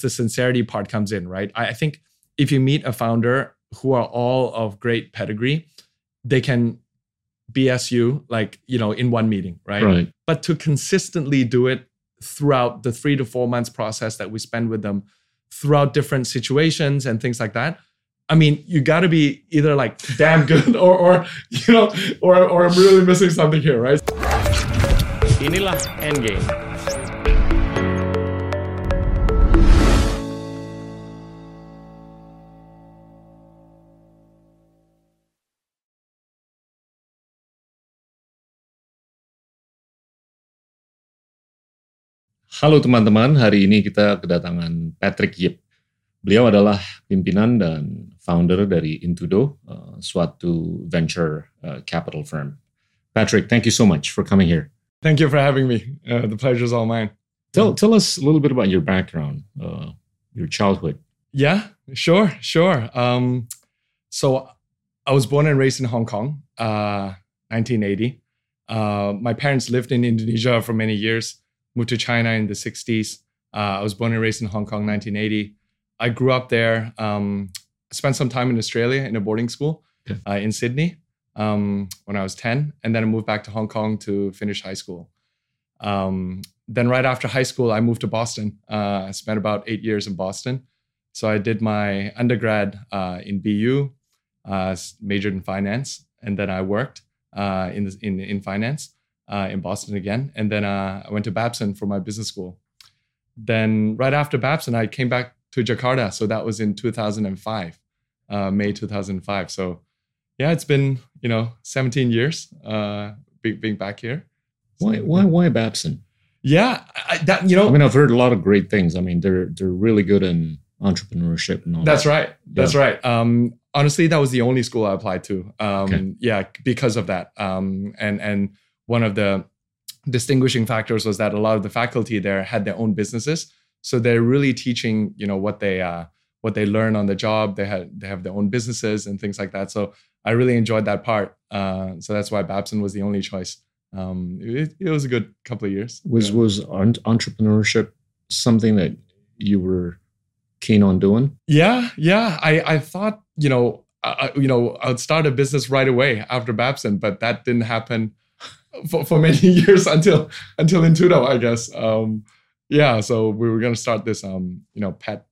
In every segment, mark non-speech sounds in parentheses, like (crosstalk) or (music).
the sincerity part comes in, right? I, I think if you meet a founder who are all of great pedigree, they can BS you like, you know, in one meeting, right? Right. But to consistently do it throughout the three to four months process that we spend with them, throughout different situations and things like that. I mean, you got to be either like damn good or, or you know, or, or I'm really missing something here, right? Inilah Endgame. Halo teman-teman, hari ini kita kedatangan Patrick Yip. Beliau adalah pimpinan dan founder dari Intudo, uh, suatu venture uh, capital firm. Patrick, thank you so much for coming here. Thank you for having me. Uh, the pleasure is all mine. Tell, tell us a little bit about your background, uh, your childhood. Yeah, sure, sure. Um, so I was born and raised in Hong Kong, 1980. Uh, uh, my parents lived in Indonesia for many years moved to China in the 60s. Uh, I was born and raised in Hong Kong, 1980. I grew up there. Um, spent some time in Australia in a boarding school okay. uh, in Sydney um, when I was 10, and then I moved back to Hong Kong to finish high school. Um, then right after high school, I moved to Boston. Uh, I spent about eight years in Boston. So I did my undergrad uh, in BU, uh, majored in finance, and then I worked uh, in, the, in in finance uh, in Boston again. And then uh, I went to Babson for my business school. Then right after Babson, I came back to Jakarta. So that was in 2005, uh, May 2005. So yeah, it's been, you know, 17 years uh, being, being back here. Why, why, why Babson? Yeah, I, that, you know. I mean, I've heard a lot of great things. I mean, they're, they're really good in entrepreneurship and all That's that. right. That's yeah. right. Um, honestly, that was the only school I applied to. Um, okay. Yeah, because of that. Um, and, and, one of the distinguishing factors was that a lot of the faculty there had their own businesses. So they're really teaching you know what they uh, what they learn on the job. They had they have their own businesses and things like that. So i really enjoyed that part. Uh, so that's why babson was the only choice. Um, it, it, was a good couple of years. Was yeah. was entrepreneurship something that you were keen on doing? Yeah yeah. I i thought you know uh, you know i'd start a business right away after babson but that didn't happen for, for many (laughs) years until until Intudo, I guess. Um, yeah, so we were gonna start this um, you know, pet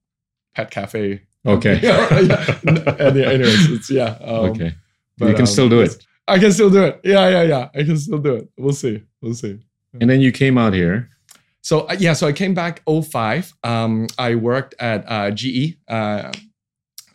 pet cafe. (laughs) Okay. (laughs) yeah, yeah. anyways, it's yeah. Um, okay. But, you can um, still do it. I can still do it. Yeah, yeah, yeah. I can still do it. We'll see. We'll see. And then you came out here. So uh, yeah, so I came back 05. Um, I worked at uh, GE. Uh,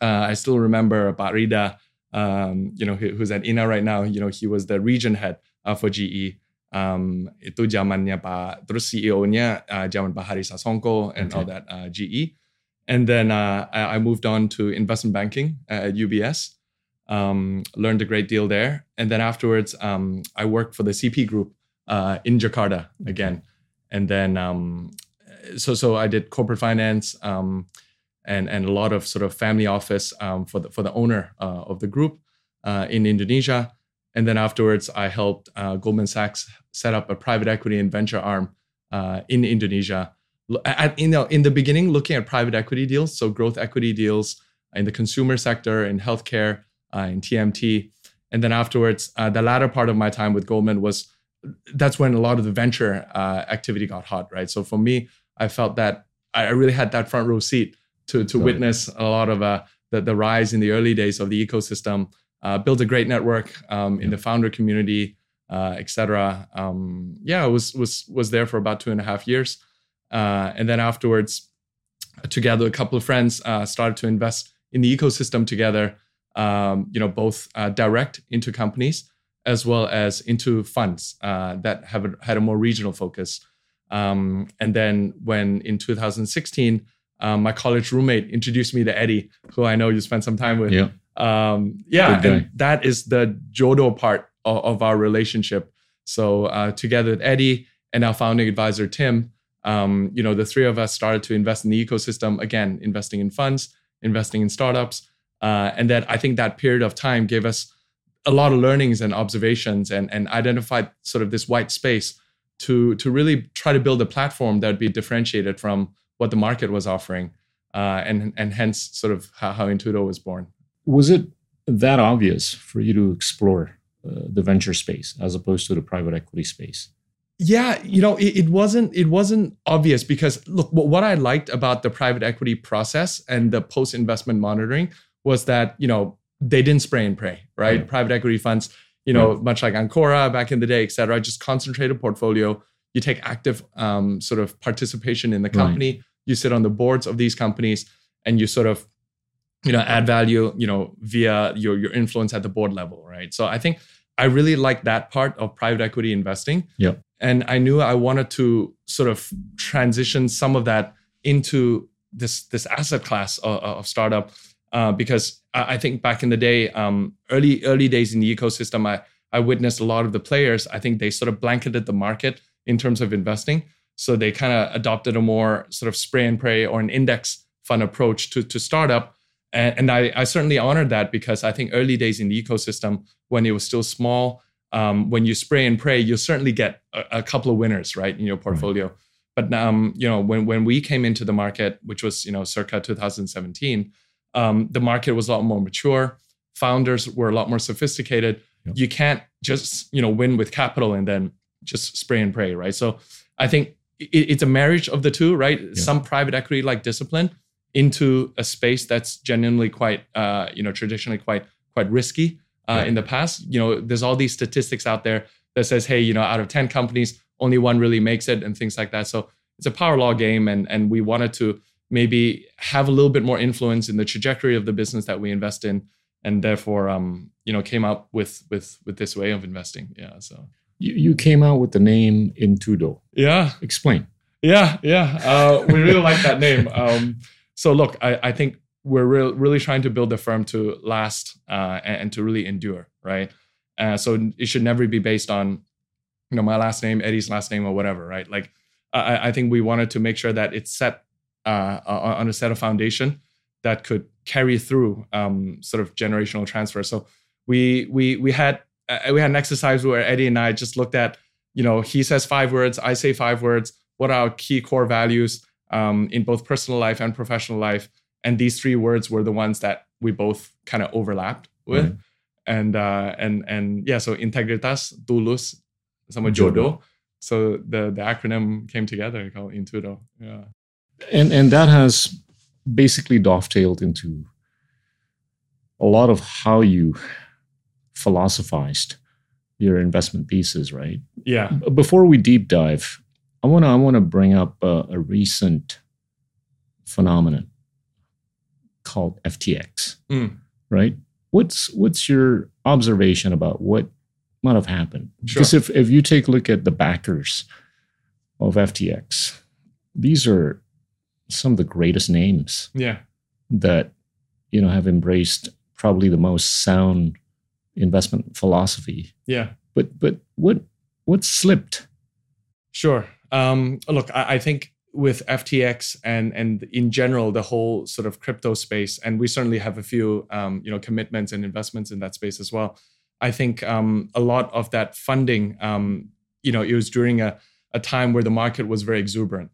uh, I still remember Barida, um, you know, who's at INA right now. You know, he was the region head uh, for GE. Um, itu zamannya Pak, terus CEO-nya uh, zaman Pak Hari Sasongko and okay. all that uh, GE. And then uh, I, I moved on to investment banking at UBS. Um, learned a great deal there, and then afterwards, um, I worked for the CP Group uh, in Jakarta again. And then, um, so so I did corporate finance um, and and a lot of sort of family office um, for the for the owner uh, of the group uh, in Indonesia. And then afterwards, I helped uh, Goldman Sachs set up a private equity and venture arm uh, in Indonesia. At, you know, in the beginning, looking at private equity deals, so growth equity deals in the consumer sector, in healthcare, uh, in TMT. And then afterwards, uh, the latter part of my time with Goldman was that's when a lot of the venture uh, activity got hot, right? So for me, I felt that I really had that front row seat to to witness a lot of uh, the, the rise in the early days of the ecosystem uh, built a great network um, in the founder community, uh, etc. Um, yeah, I was was was there for about two and a half years, uh, and then afterwards, together a couple of friends uh, started to invest in the ecosystem together. Um, you know, both uh, direct into companies as well as into funds uh, that have a, had a more regional focus. Um, and then when in 2016, um, my college roommate introduced me to Eddie, who I know you spent some time with. Yeah um, yeah, and that is the jodoh part of, of our relationship. So uh, together with Eddie and our founding advisor Tim, um, you know, the three of us started to invest in the ecosystem again, investing in funds, investing in startups, uh, and that I think that period of time gave us a lot of learnings and observations, and and identified sort of this white space to to really try to build a platform that would be differentiated from what the market was offering. uh, and and hence sort of how, how Intudo was born. Was it that obvious for you to explore uh, the venture space as opposed to the private equity space? Yeah, you know, it, it, wasn't it wasn't obvious because look, what I liked about the private equity process and the post investment monitoring was that you know they didn't spray and pray, right? Private equity funds, you know, much like Ancora back in the day, et cetera, just concentrate a portfolio. You take active um, sort of participation in the company. Right. You sit on the boards of these companies, and you sort of you know add value you know via your your influence at the board level right? So i think i really like that part of private equity investing. Yeah and i knew i wanted to sort of transition some of that into this this asset class of, of startup uh, because I, think back in the day um, early early days in the ecosystem i i witnessed a lot of the players i think they sort of blanketed the market in terms of investing. So they kind of adopted a more sort of spray and pray or an index fund approach to to startup and, and I, I, certainly honored that because I think early days in the ecosystem, when it was still small, um, when you spray and pray, you'll certainly get a, a, couple of winners, right, in your portfolio. Right. But um, you know, when when we came into the market, which was you know circa 2017, um, the market was a lot more mature. Founders were a lot more sophisticated. Yep. You can't just you know win with capital and then just spray and pray, right? So I think it, it's a marriage of the two, right? Yep. Some private equity like discipline, into a space that's genuinely quite uh, you know traditionally quite quite risky uh, right. in the past. You know there's all these statistics out there that says hey you know out of 10 companies only one really makes it and things like that. So it's a power law game and and we wanted to maybe have a little bit more influence in the trajectory of the business that we invest in and therefore um you know came up with with with this way of investing. Yeah so. You, you came out with the name intudo. Yeah. Explain. Yeah yeah. Uh, we really like that name. Um so look, I, I think we're re- really trying to build the firm to last uh, and, and, to really endure, right? Uh, so it should never be based on, you know, my last name, Eddie's last name, or whatever, right? Like, I, I think we wanted to make sure that it's set uh, on a set of foundation that could carry through um, sort of generational transfer. So we we we had uh, we had an exercise where Eddie and I just looked at, you know, he says five words, I say five words. What are our key core values? Um, in both personal life and professional life. And these three words were the ones that we both kind of overlapped with. Mm-hmm. And uh, and and yeah, so integritas, tulus, sama jodoh. So the the acronym came together called Intudo. Yeah. And and that has basically dovetailed into a lot of how you philosophized your investment pieces, right? Yeah. Before we deep dive, I want to I want to bring up a, a, recent phenomenon called FTX. Mm. Right? What's what's your observation about what might have happened? Sure. Because if if you take a look at the backers of FTX, these are some of the greatest names. Yeah. That you know have embraced probably the most sound investment philosophy. Yeah. But but what what slipped? Sure. Um, look, I, I, think with FTX and and in general the whole sort of crypto space, and we certainly have a few um, you know commitments and investments in that space as well. I think um, a lot of that funding, um, you know, it was during a, a time where the market was very exuberant,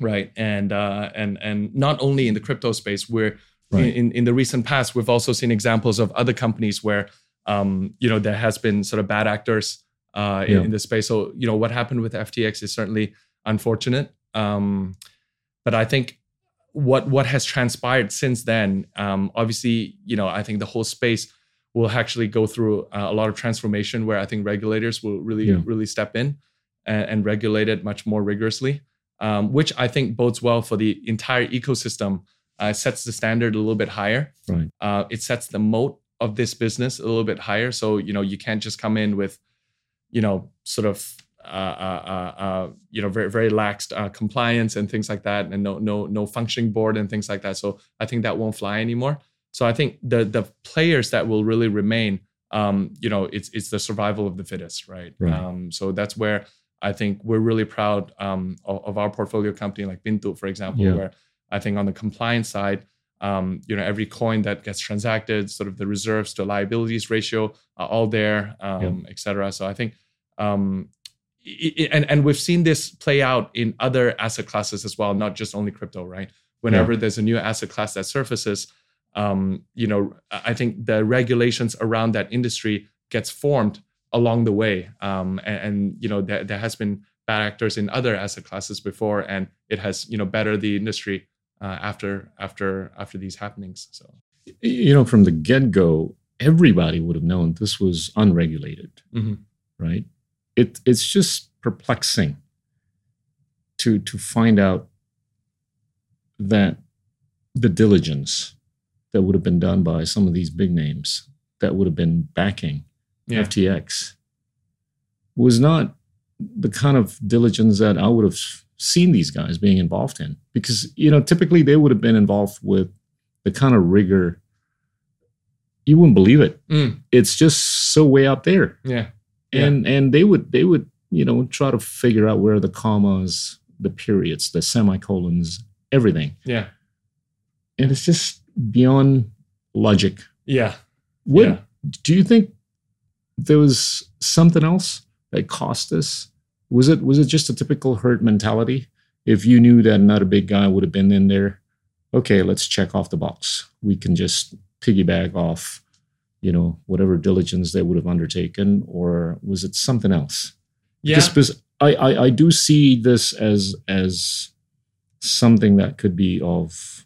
right? And uh, and and not only in the crypto space, where right. in in the recent past we've also seen examples of other companies where um, you know there has been sort of bad actors uh, in, yeah. in, the space. So you know what happened with FTX is certainly unfortunate, um, but I think what what has transpired since then, um, obviously, you know, I think the whole space will actually go through uh, a lot of transformation where I think regulators will really yeah. really step in and, and, regulate it much more rigorously, um, which I think bodes well for the entire ecosystem. Uh, sets the standard a little bit higher. Right. Uh, it sets the moat of this business a little bit higher. So you know you can't just come in with you know, sort of uh, uh, uh, uh, you know, very very lax uh, compliance and things like that, and no no no functioning board and things like that. So I think that won't fly anymore. So I think the the players that will really remain, um, you know, it's it's the survival of the fittest, right? right. Um, so that's where I think we're really proud um, of, of, our portfolio company like Pintu, for example, yeah. where I think on the compliance side, um, you know, every coin that gets transacted, sort of the reserves to liabilities ratio are all there, um, yeah. et cetera. So I think, um, it, and and we've seen this play out in other asset classes as well, not just only crypto, right? whenever yeah. there's a new asset class that surfaces, um, you know, I think the regulations around that industry gets formed along the way. Um, and, and, you know, there, there, has been bad actors in other asset classes before, and it has, you know, bettered the industry uh, after after after these happenings. So, you know, from the get go, everybody would have known this was unregulated, mm-hmm. right? It it's just perplexing to to find out that the diligence that would have been done by some of these big names that would have been backing yeah. FTX was not the kind of diligence that I would have seen these guys being involved in. Because you know typically they would have been involved with the kind of rigor you wouldn't believe it. Mm. it's just so way out there. Yeah. And yeah. and they would they would you know try to figure out where the commas the periods the semicolons everything. Yeah. And it's just beyond logic. Yeah. What yeah. do you think there was something else that cost us was it was it just a typical herd mentality? If you knew that another big guy would have been in there, okay, let's check off the box. We can just piggyback off, you know, whatever diligence they would have undertaken, or was it something else? Yeah. Because I, I, I do see this as as something that could be of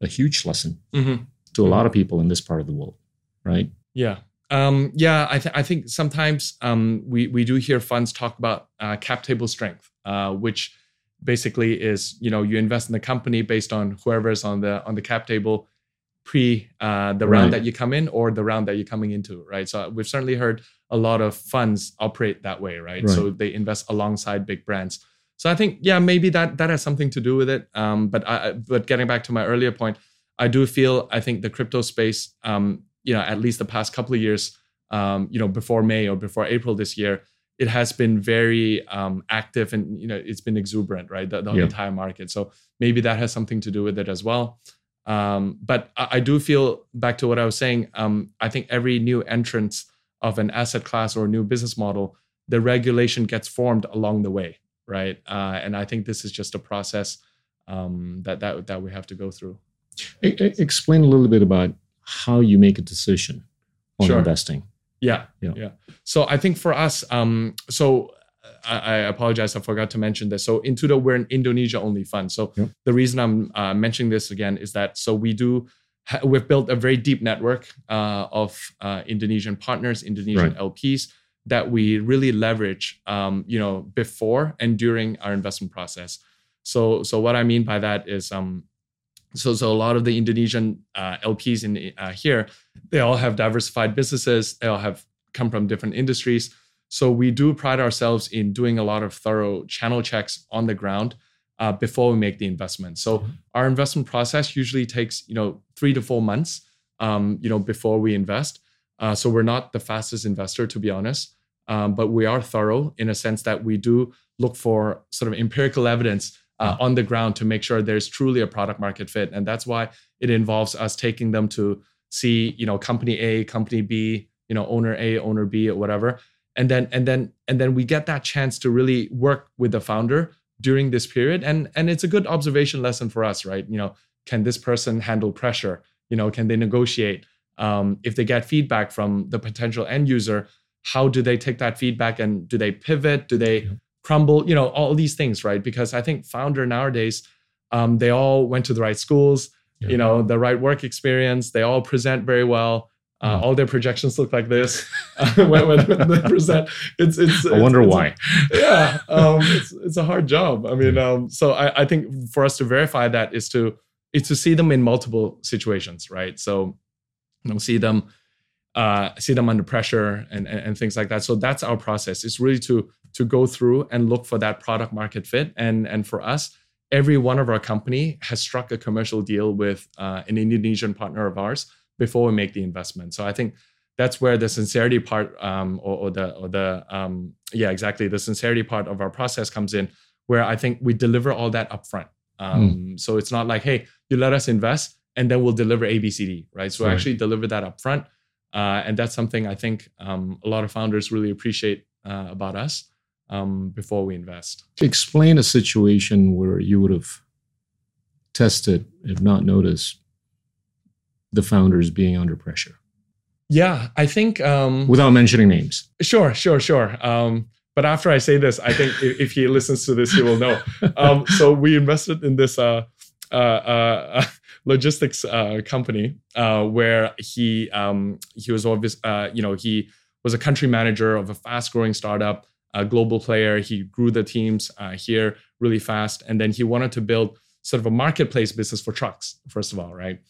a huge lesson mm-hmm. to a mm-hmm. lot of people in this part of the world, right? Yeah. Um, yeah, I, th- I think sometimes um, we we do hear funds talk about uh, cap table strength, uh, which basically is you know you invest in the company based on whoever's on the on the cap table pre uh, the right. round that you come in or the round that you're coming into, right? So we've certainly heard a lot of funds operate that way, right? right. So they invest alongside big brands. So I think yeah, maybe that that has something to do with it. Um, but I, but getting back to my earlier point, I do feel I think the crypto space um, you know at least the past couple of years um, you know before may or before april this year it has been very um, active and you know it's been exuberant right? The, the yeah. entire market. So maybe that has something to do with it as well. Um, but I, I, do feel back to what i was saying um, i think every new entrance of an asset class or a new business model the regulation gets formed along the way right? Uh, and i think this is just a process um, that, that that we have to go through. Explain a little bit about how you make a decision on sure. investing. Yeah, yeah, yeah. So I think for us, um, so I, I, apologize, I forgot to mention this. So Intudo, we're an Indonesia only fund. So yep. the reason I'm uh, mentioning this again is that so we do we've built a very deep network uh, of uh, Indonesian partners, Indonesian right. LPs that we really leverage, um, you know, before and during our investment process. So so what I mean by that is um, so, so a lot of the Indonesian uh, LPs in uh, here, they all have diversified businesses. They all have come from different industries. So we do pride ourselves in doing a lot of thorough channel checks on the ground uh, before we make the investment. So mm-hmm. our investment process usually takes you know three to four months, um, you know, before we invest. Uh, so we're not the fastest investor, to be honest, um, but we are thorough in a sense that we do look for sort of empirical evidence uh, on the ground to make sure there's truly a product market fit. And that's why it involves us taking them to see you know company a company b you know owner a owner b or whatever. And then and then and then we get that chance to really work with the founder during this period. And and it's a good observation lesson for us right? You know can this person handle pressure? You know can they negotiate? Um, if they get feedback from the potential end user how do they take that feedback and do they pivot? Do they crumble you know all these things right because i think founder nowadays um, they all went to the right schools yeah. you know the right work experience they all present very well uh, all their projections look like this when, (laughs) (laughs) when, when, they present. It's, it's, I wonder it's, why. yeah, um, it's, it's a hard job. I mean, um, so I, I think for us to verify that is to is to see them in multiple situations, right? So, you know, see them uh, see them under pressure and, and, and things like that. So that's our process. It's really to to go through and look for that product market fit. And and for us, every one of our company has struck a commercial deal with uh, an Indonesian partner of ours before we make the investment. So I think that's where the sincerity part um, or, or, the or the um, yeah exactly the sincerity part of our process comes in where i think we deliver all that upfront um, mm. so it's not like hey you let us invest and then we'll deliver abcd right so right. we actually deliver that upfront uh, and that's something I think um, a lot of founders really appreciate uh, about us um, before we invest. Explain a situation where you would have tested, if not noticed, the founders being under pressure? Yeah, I think um, without mentioning names. Sure, sure, sure. Um, but after I say this, I think if, if, he listens to this, he will know. Um, (laughs) so we invested in this uh, uh, uh, (laughs) logistics uh, company uh, where he um, he was obvious. Uh, you know, he was a country manager of a fast-growing startup, a global player. He grew the teams here really fast, and then he wanted to build sort of a marketplace business for trucks. First of all, right?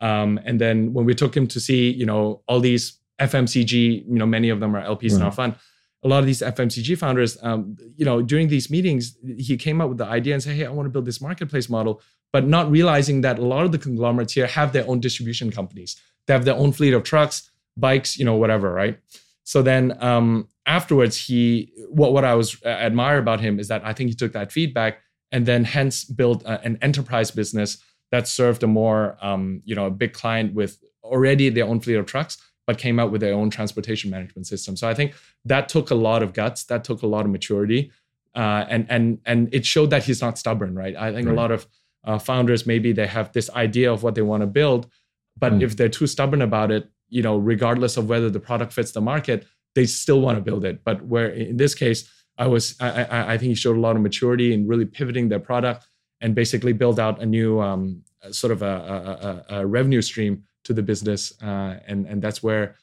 Um, and then when we took him to see, you know, all these FMCG, you know, many of them are LPs right. in our fund a lot of these FMCG founders, um, you know, during these meetings, he came up with the idea and said, "Hey, I want to build this marketplace model," but not realizing that a lot of the conglomerates here have their own distribution companies. They have their own fleet of trucks, bikes, you know, whatever, right? So then um, afterwards, he what what I was uh, admire about him is that I think he took that feedback and then hence built a, an enterprise business that served a more um, you know a big client with already their own fleet of trucks but came out with their own transportation management system. So I think that took a lot of guts, that took a lot of maturity, uh, and and and it showed that he's not stubborn, right? I think right. a lot of uh, founders maybe they have this idea of what they want to build, but mm. if they're too stubborn about it, you know, regardless of whether the product fits the market, they still want to build it. But where in this case, I was, I, I think he showed a lot of maturity in really pivoting their product and basically build out a new um, sort of a, a, a, revenue stream to the business, uh, and and that's where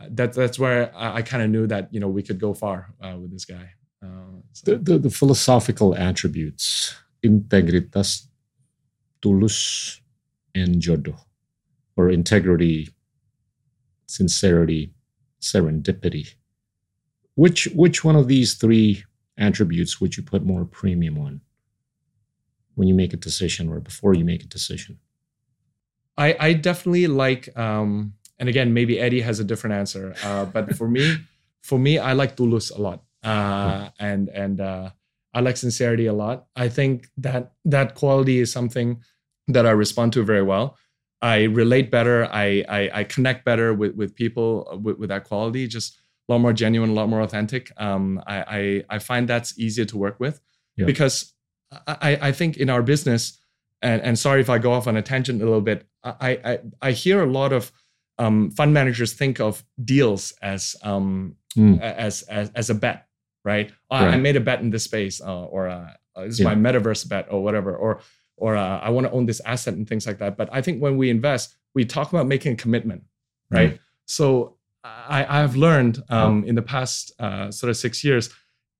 that that's where I, I kind of knew that you know we could go far uh, with this guy. Uh, so. the, the, the philosophical attributes, integritas, tulus, and jodoh, or integrity, sincerity, serendipity. Which which one of these three attributes would you put more premium on when you make a decision or before you make a decision? I, I definitely like, um, and again, maybe Eddie has a different answer, uh, but for me, (laughs) for me, I like Tulus a lot, uh, and and uh, I like sincerity a lot. I think that that quality is something that I respond to very well. I relate better. I I, I connect better with with people with, with, that quality. Just a lot more genuine, a lot more authentic. Um, I, I I find that's easier to work with yeah. because I I think in our business and, and sorry if I go off on a tangent a little bit. I I, I hear a lot of um, fund managers think of deals as um, mm. as, as as a bet, right? Oh, right. I made a bet in this space, uh, or uh, uh this is yeah. my metaverse bet, or whatever, or or uh, I want to own this asset and things like that. But I think when we invest, we talk about making a commitment, right? Mm. So I, I've learned um, in the past uh, sort of six years,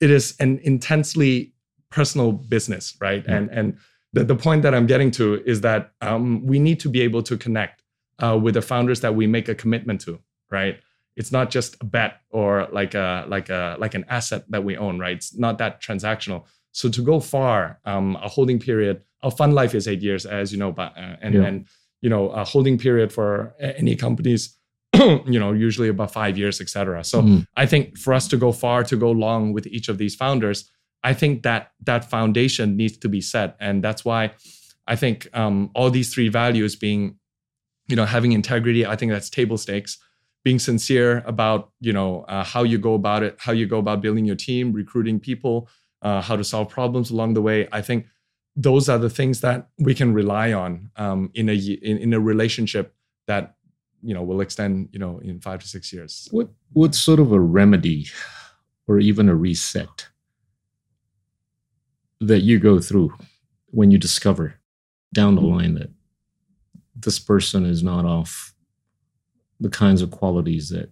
it is an intensely personal business, right? Mm. And and the, the point that I'm getting to is that um, we need to be able to connect uh, with the founders that we make a commitment to, right? It's not just a bet or like a like a like an asset that we own, right? It's not that transactional. So to go far, um, a holding period, our fund life is eight years, as you know, but uh, and yeah. and you know a holding period for any companies, (clears throat) you know, usually about five years, etc. So mm. I think for us to go far, to go long with each of these founders, I think that that foundation needs to be set, and that's why I think um, all these three values being, you know, having integrity. I think that's table stakes. Being sincere about you know uh, how you go about it, how you go about building your team, recruiting people, uh, how to solve problems along the way. I think those are the things that we can rely on um, in a in, in a relationship that you know will extend you know in five to six years. What what sort of a remedy or even a reset that you go through when you discover down the line that this person is not off the kinds of qualities that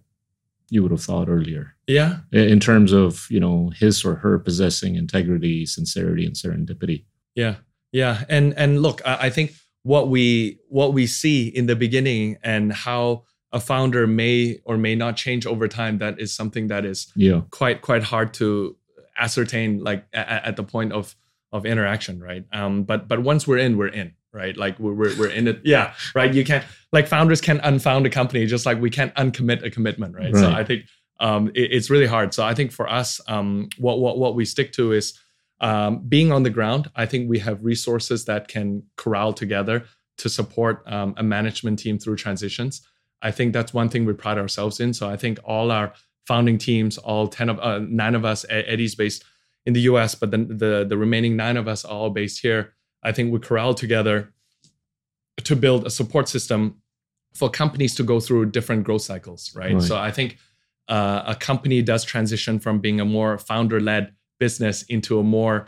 you would have thought earlier. Yeah. In terms of, you know, his or her possessing integrity, sincerity, and serendipity. Yeah. Yeah. And and look, I think what we what we see in the beginning and how a founder may or may not change over time, that is something that is yeah. quite quite hard to ascertain like at, at the point of of interaction right um but but once we're in we're in right like we're, we're, we're in it (laughs) yeah right you can't like founders can unfound a company just like we can't uncommit a commitment right, right. so i think um it, it's really hard so i think for us um what what what we stick to is um being on the ground i think we have resources that can corral together to support um, a management team through transitions i think that's one thing we pride ourselves in so i think all our founding teams all 10 of uh, nine of us eddie's based in the US, but then the, the remaining nine of us are all based here. I think we corral together to build a support system for companies to go through different growth cycles, right? Right. So I think uh, a company does transition from being a more founder led business into a more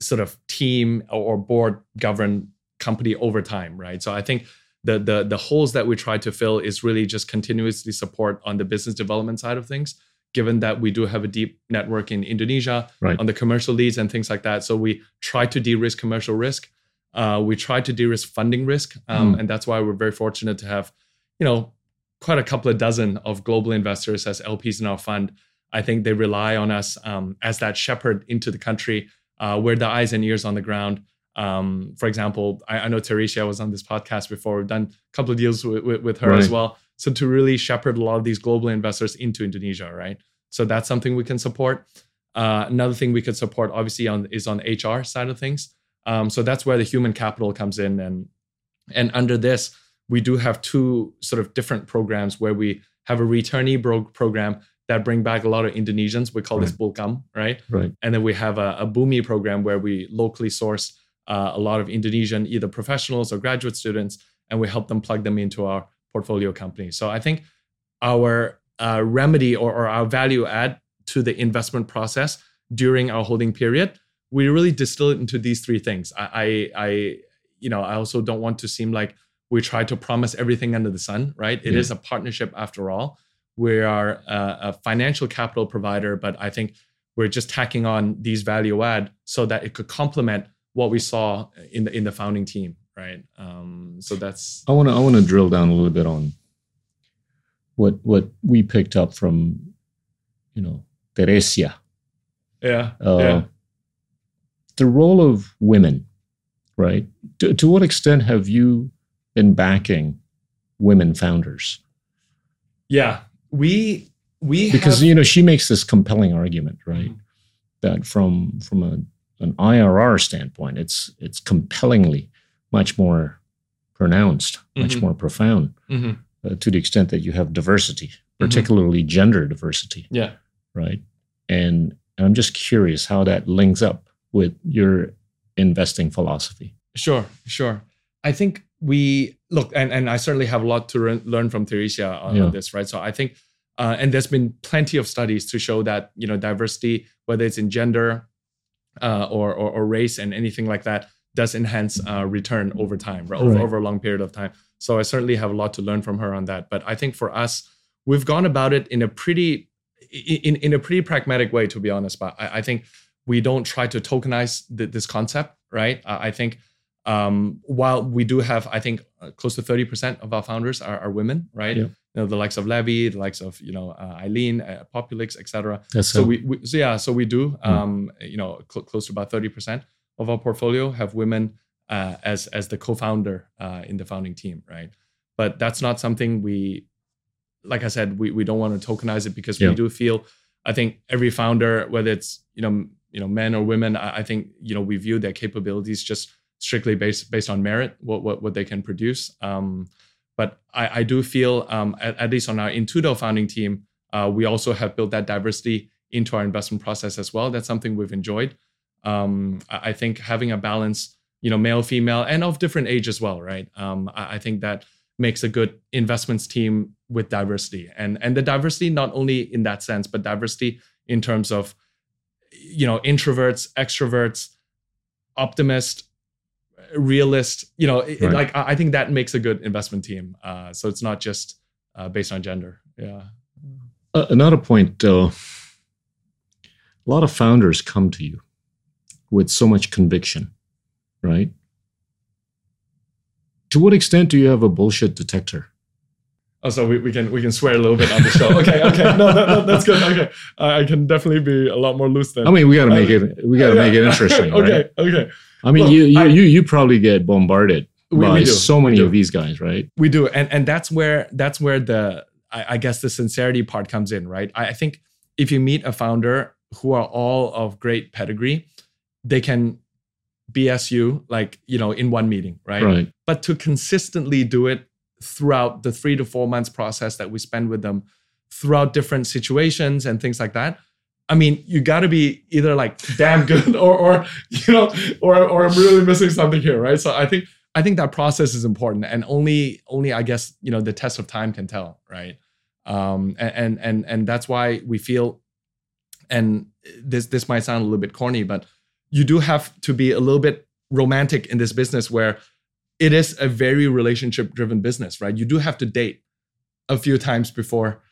sort of team or board governed company over time, right? So I think the the the holes that we try to fill is really just continuously support on the business development side of things. Given that we do have a deep network in Indonesia Right. on the commercial leads and things like that, so we try to de-risk commercial risk. Uh, we try to de-risk funding risk, um, Mm. and that's why we're very fortunate to have, you know, quite a couple of dozen of global investors as LPs in our fund. I think they rely on us um, as that shepherd into the country. Uh, we're the eyes and ears on the ground. Um, for example, I, I know Teresia was on this podcast before. We've done a couple of deals with, with, with her as well. So to really shepherd a lot of these global investors into Indonesia, right? So that's something we can support. Uh, another thing we could support, obviously, on is on HR side of things. Um, so that's where the human capital comes in, and and under this, we do have two sort of different programs where we have a returnee bro- program that bring back a lot of Indonesians. We call this Pulkam, right? Right. And then we have a, a Bumi program where we locally source uh, a lot of Indonesian either professionals or graduate students, and we help them plug them into our portfolio company. So I think our uh, remedy or, or our value add to the investment process during our holding period, we really distill it into these three things. I, I, I you know, I also don't want to seem like we try to promise everything under the sun, right? It is Yeah. a partnership after all. We are a, a financial capital provider, but I think we're just tacking on these value add so that it could complement what we saw in the in the founding team, right? Um, so that's I want to I want to drill down a little bit on what what we picked up from you know Teresia, yeah, uh, yeah. the role of women, right? To, to what extent have you been backing women founders? Yeah, we we Because have, you know she makes this compelling argument, right? Mhm. That from from a, an IRR standpoint, it's it's compellingly much more pronounced, much Mhm. more profound. Mhm. uh, to the extent that you have diversity, particularly gender diversity, yeah. right? And, and I'm just curious how that links up with your investing philosophy. Sure, sure. I think we look, and, and I certainly have a lot to re- learn from Theresia on, Yeah. on this, right? So I think, uh, and there's been plenty of studies to show that you know diversity, whether it's in gender uh, or, or or race and anything like that, does enhance uh, return over time, right? over Right. over a long period of time. So I certainly have a lot to learn from her on that. But I think for us, we've gone about it in a pretty in in a pretty pragmatic way, to be honest. But I, I think we don't try to tokenize th- this concept, right? I think um, while we do have, I think, uh, close to thirty percent of our founders are, are women, right? Yeah. You know, the likes of Levy, the likes of you know uh, Eileen, uh, Populix, etc. That's So a- we, we, so yeah, so we do, um, you know, cl- close to about thirty percent of our portfolio have women uh, as as the co-founder uh, in the founding team, right? But that's not something we, like I said, we we don't want to tokenize it because Yeah. we do feel, I think every founder, whether it's you know you know men or women, I, I think you know we view their capabilities just strictly based based on merit, what what what they can produce. Um, but I, I do feel, um, at, at least on our Intudo founding team, uh, we also have built that diversity into our investment process as well. That's something we've enjoyed. Um, I, I think having a balance, you know, male, female, and of different age as well, right? Um, I, I think that makes a good investments team with diversity, and and the diversity not only in that sense, but diversity in terms of, you know, introverts, extroverts, optimist, realist. You know, it- Right. like I think that makes a good investment team. Uh, so it's not just uh, based on gender. Yeah. Uh, another point, though, a lot of founders come to you with so much conviction, right? To what extent do you have a bullshit detector? Oh, so we, we can we can swear a little bit on the show. (laughs) Okay, okay, no, no, no that's good. Okay, I, I can definitely be a lot more loose then. I mean, we got to make it. We got to make it interesting, (laughs) okay, right? okay, I mean, Look, you you, I- you you probably get bombarded We- by we so many of these guys, right? we do, and and that's where that's where the I, I guess the sincerity part comes in, right? I, I think if you meet a founder who are all of great pedigree, they can BS you like you know in one meeting, right? Right. but to consistently do it throughout the three to four months process that we spend with them throughout different situations and things like that i mean you got to be either like damn good (laughs) or or you know or or i'm really missing something here right so i think I think that process is important, and only only I guess you know the test of time can tell, right? Um, and and and that's why we feel, and this this might sound a little bit corny, but you do have to be a little bit romantic in this business where it is a very relationship driven business, right? You do have to date a few times before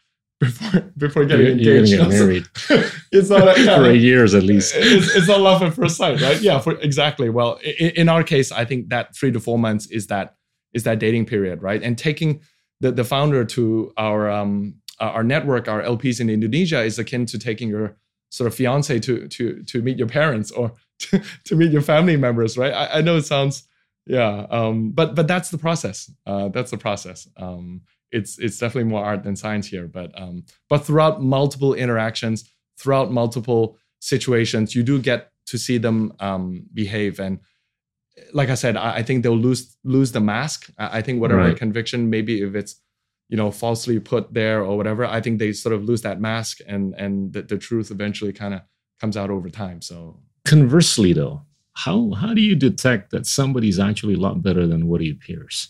before before getting You're, engaged. you're get married (laughs) it's not a, (laughs) yeah, for eight years at least. it's, it's not love at first sight, right? Yeah, for exactly. Well, in, in our case, I think that three to four months is that is that dating period, right? And taking the, the founder to our um our network, our LPs in Indonesia, is akin to taking your sort of fiance to to to meet your parents or (laughs) to, to meet your family members, right? I, I know it sounds yeah, um, but but that's the process. Uh, that's the process. Um, it's it's definitely more art than science here, but um, but throughout multiple interactions, throughout multiple situations, you do get to see them um, behave. And like I said, I, I, think they'll lose lose the mask. I, I think whatever Right. conviction, maybe if it's you know falsely put there or whatever, I think they sort of lose that mask, and and the, the truth eventually kind of comes out over time. So Conversely, though, how how do you detect that somebody's actually a lot better than what he appears?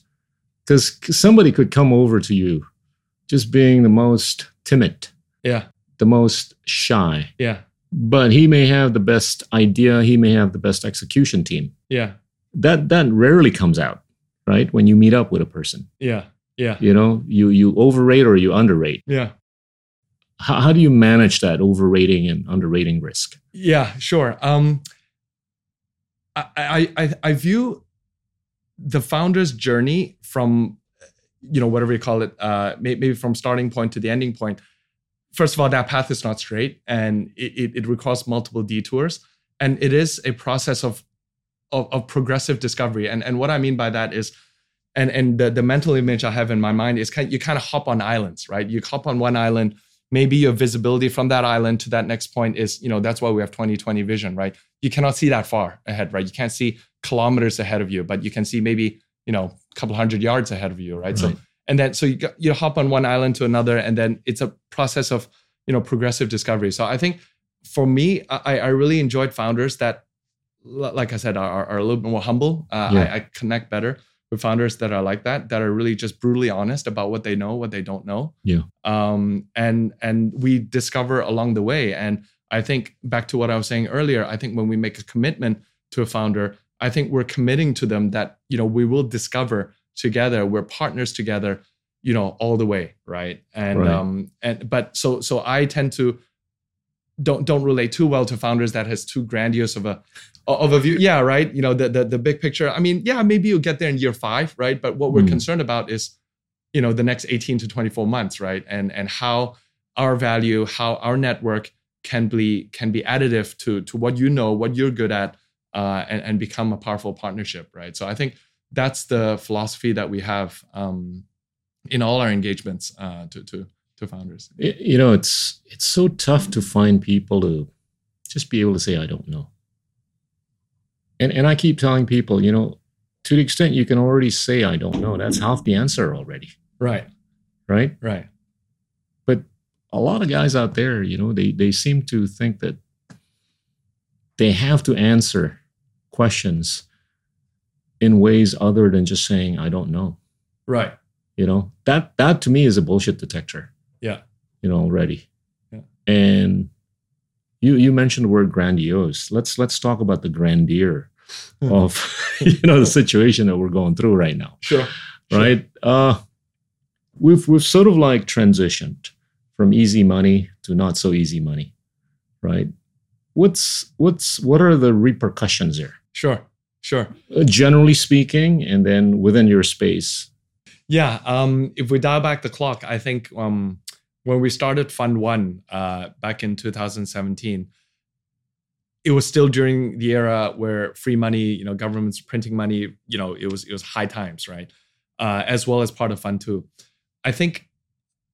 Because somebody could come over to you just being the most timid, yeah, the most shy, yeah, but he may have the best idea, he may have the best execution team. yeah, That that rarely comes out, right? When you meet up with a person, yeah, yeah, you know, you you overrate or you underrate. yeah. How, how do you manage that overrating and underrating risk? Yeah, sure. Um, I, I, I, I view the founder's journey from, you know, whatever you call it, uh, maybe from starting point to the ending point. First of all, that path is not straight, and it, it, requires multiple detours, and it is a process of, of, of progressive discovery. And and what I mean by that is, and and the, the mental image I have in my mind is kind you kind of hop on islands, right? You hop on one island, maybe your visibility from that island to that next point is, you know, that's why we have 2020 vision, right? You cannot see that far ahead, right? You can't see kilometers ahead of you, but you can see maybe, you know, a couple hundred yards ahead of you, right? So and then so you got, you hop on one island to another, and then it's a process of you know progressive discovery. So I think for me, I, I really enjoyed founders that, like I said, are, are a little bit more humble. Uh, Yeah. I, I connect better with founders that are like that, that are really just brutally honest about what they know, what they don't know. Yeah. Um, and and we discover along the way. And I think back to what I was saying earlier, I think when we make a commitment to a founder, I think we're committing to them that you know we will discover together. We're partners together, you know, all the way, right? And Right. um, and but so so I tend to don't don't relate too well to founders that has too grandiose of a of a view. Yeah, right. You know, the the the big picture. I mean, yeah, maybe you'll get there in year five, right? But what we're Mm. concerned about is, you know, the next 18 to 24 months, right? And and how our value, how our network can be can be additive to to what you know, what you're good at, uh, and and become a powerful partnership, right? So I think that's the philosophy that we have um, in all our engagements uh, to to to founders. You know it's it's so tough to find people to just be able to say i don't know. And and i keep telling people you know to the extent you can already say i don't know that's half the answer already. Right, right? Right, but a lot of guys out there you know they they seem to think that they have to answer questions in ways other than just saying i don't know. Right. you know that that to me is a bullshit detector. Yeah. you know already. And you you mentioned the word grandiose let's let's talk about the grandeur Hmm. of (laughs) you know the situation that we're going through right now Sure. Sure. right uh we've we've sort of like transitioned from easy money to not so easy money right what's what's what are the repercussions there Sure. Sure. uh, generally speaking and then within your space Yeah. Um, if we dial back the clock, I think um, when we started Fund One uh, back in 2017, it was still during the era where free money, you know, governments printing money, you know, it was it was high times, right? Uh, as well as part of Fund Two. I think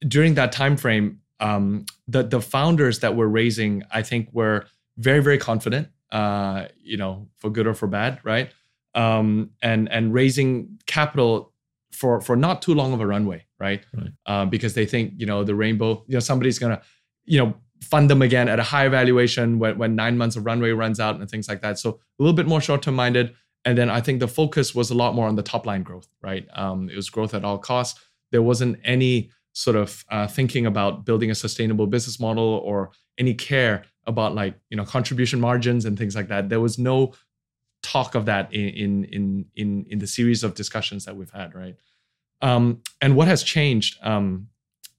during that time frame, um, the the founders that were raising, I think, were very very confident. Uh, you know, for good or for bad, right? Um, and and raising capital for for not too long of a runway, right? Right. Uh, because they think you know the rainbow, you know, somebody's gonna, you know, fund them again at a higher valuation when when nine months of runway runs out and things like that. So a little bit more short term minded, And then I think the focus was a lot more on the top line growth, right? Um, it was growth at all costs. There wasn't any sort of uh, thinking about building a sustainable business model or any care about like you know contribution margins and things like that. There was no talk of that in in in in the series of discussions that we've had, right? Um, and what has changed um,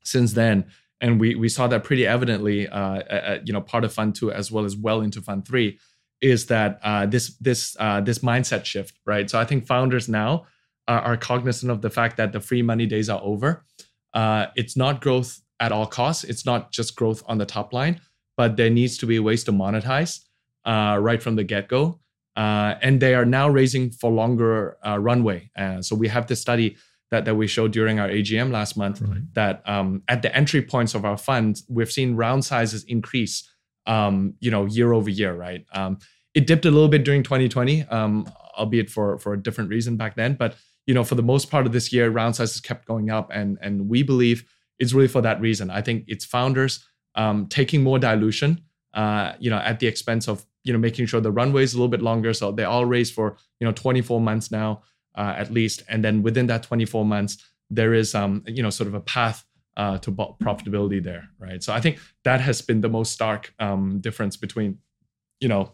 since then? And we we saw that pretty evidently, uh, at, you know, part of Fund Two as well as well into Fund Three, is that uh, this this uh, this mindset shift, right? So I think founders now are cognizant of the fact that the free money days are over. Uh, it's not growth at all costs. It's not just growth on the top line, but there needs to be ways to monetize uh, right from the get go. Uh, and they are now raising for longer uh, runway. Uh, so we have the study that, that we showed during our AGM last month right. that um, at the entry points of our funds, we've seen round sizes increase, um, you know, year over year, right? Um, it dipped a little bit during 2020, um, albeit for for a different reason back then. But you know, for the most part of this year, round sizes kept going up, and and we believe it's really for that reason. I think it's founders um, taking more dilution, uh, you know, at the expense of you know making sure the runway is a little bit longer. So they all raise for you know 24 months now uh, at least, and then within that 24 months, there is um, you know sort of a path uh, to profitability there, right? So I think that has been the most stark um, difference between you know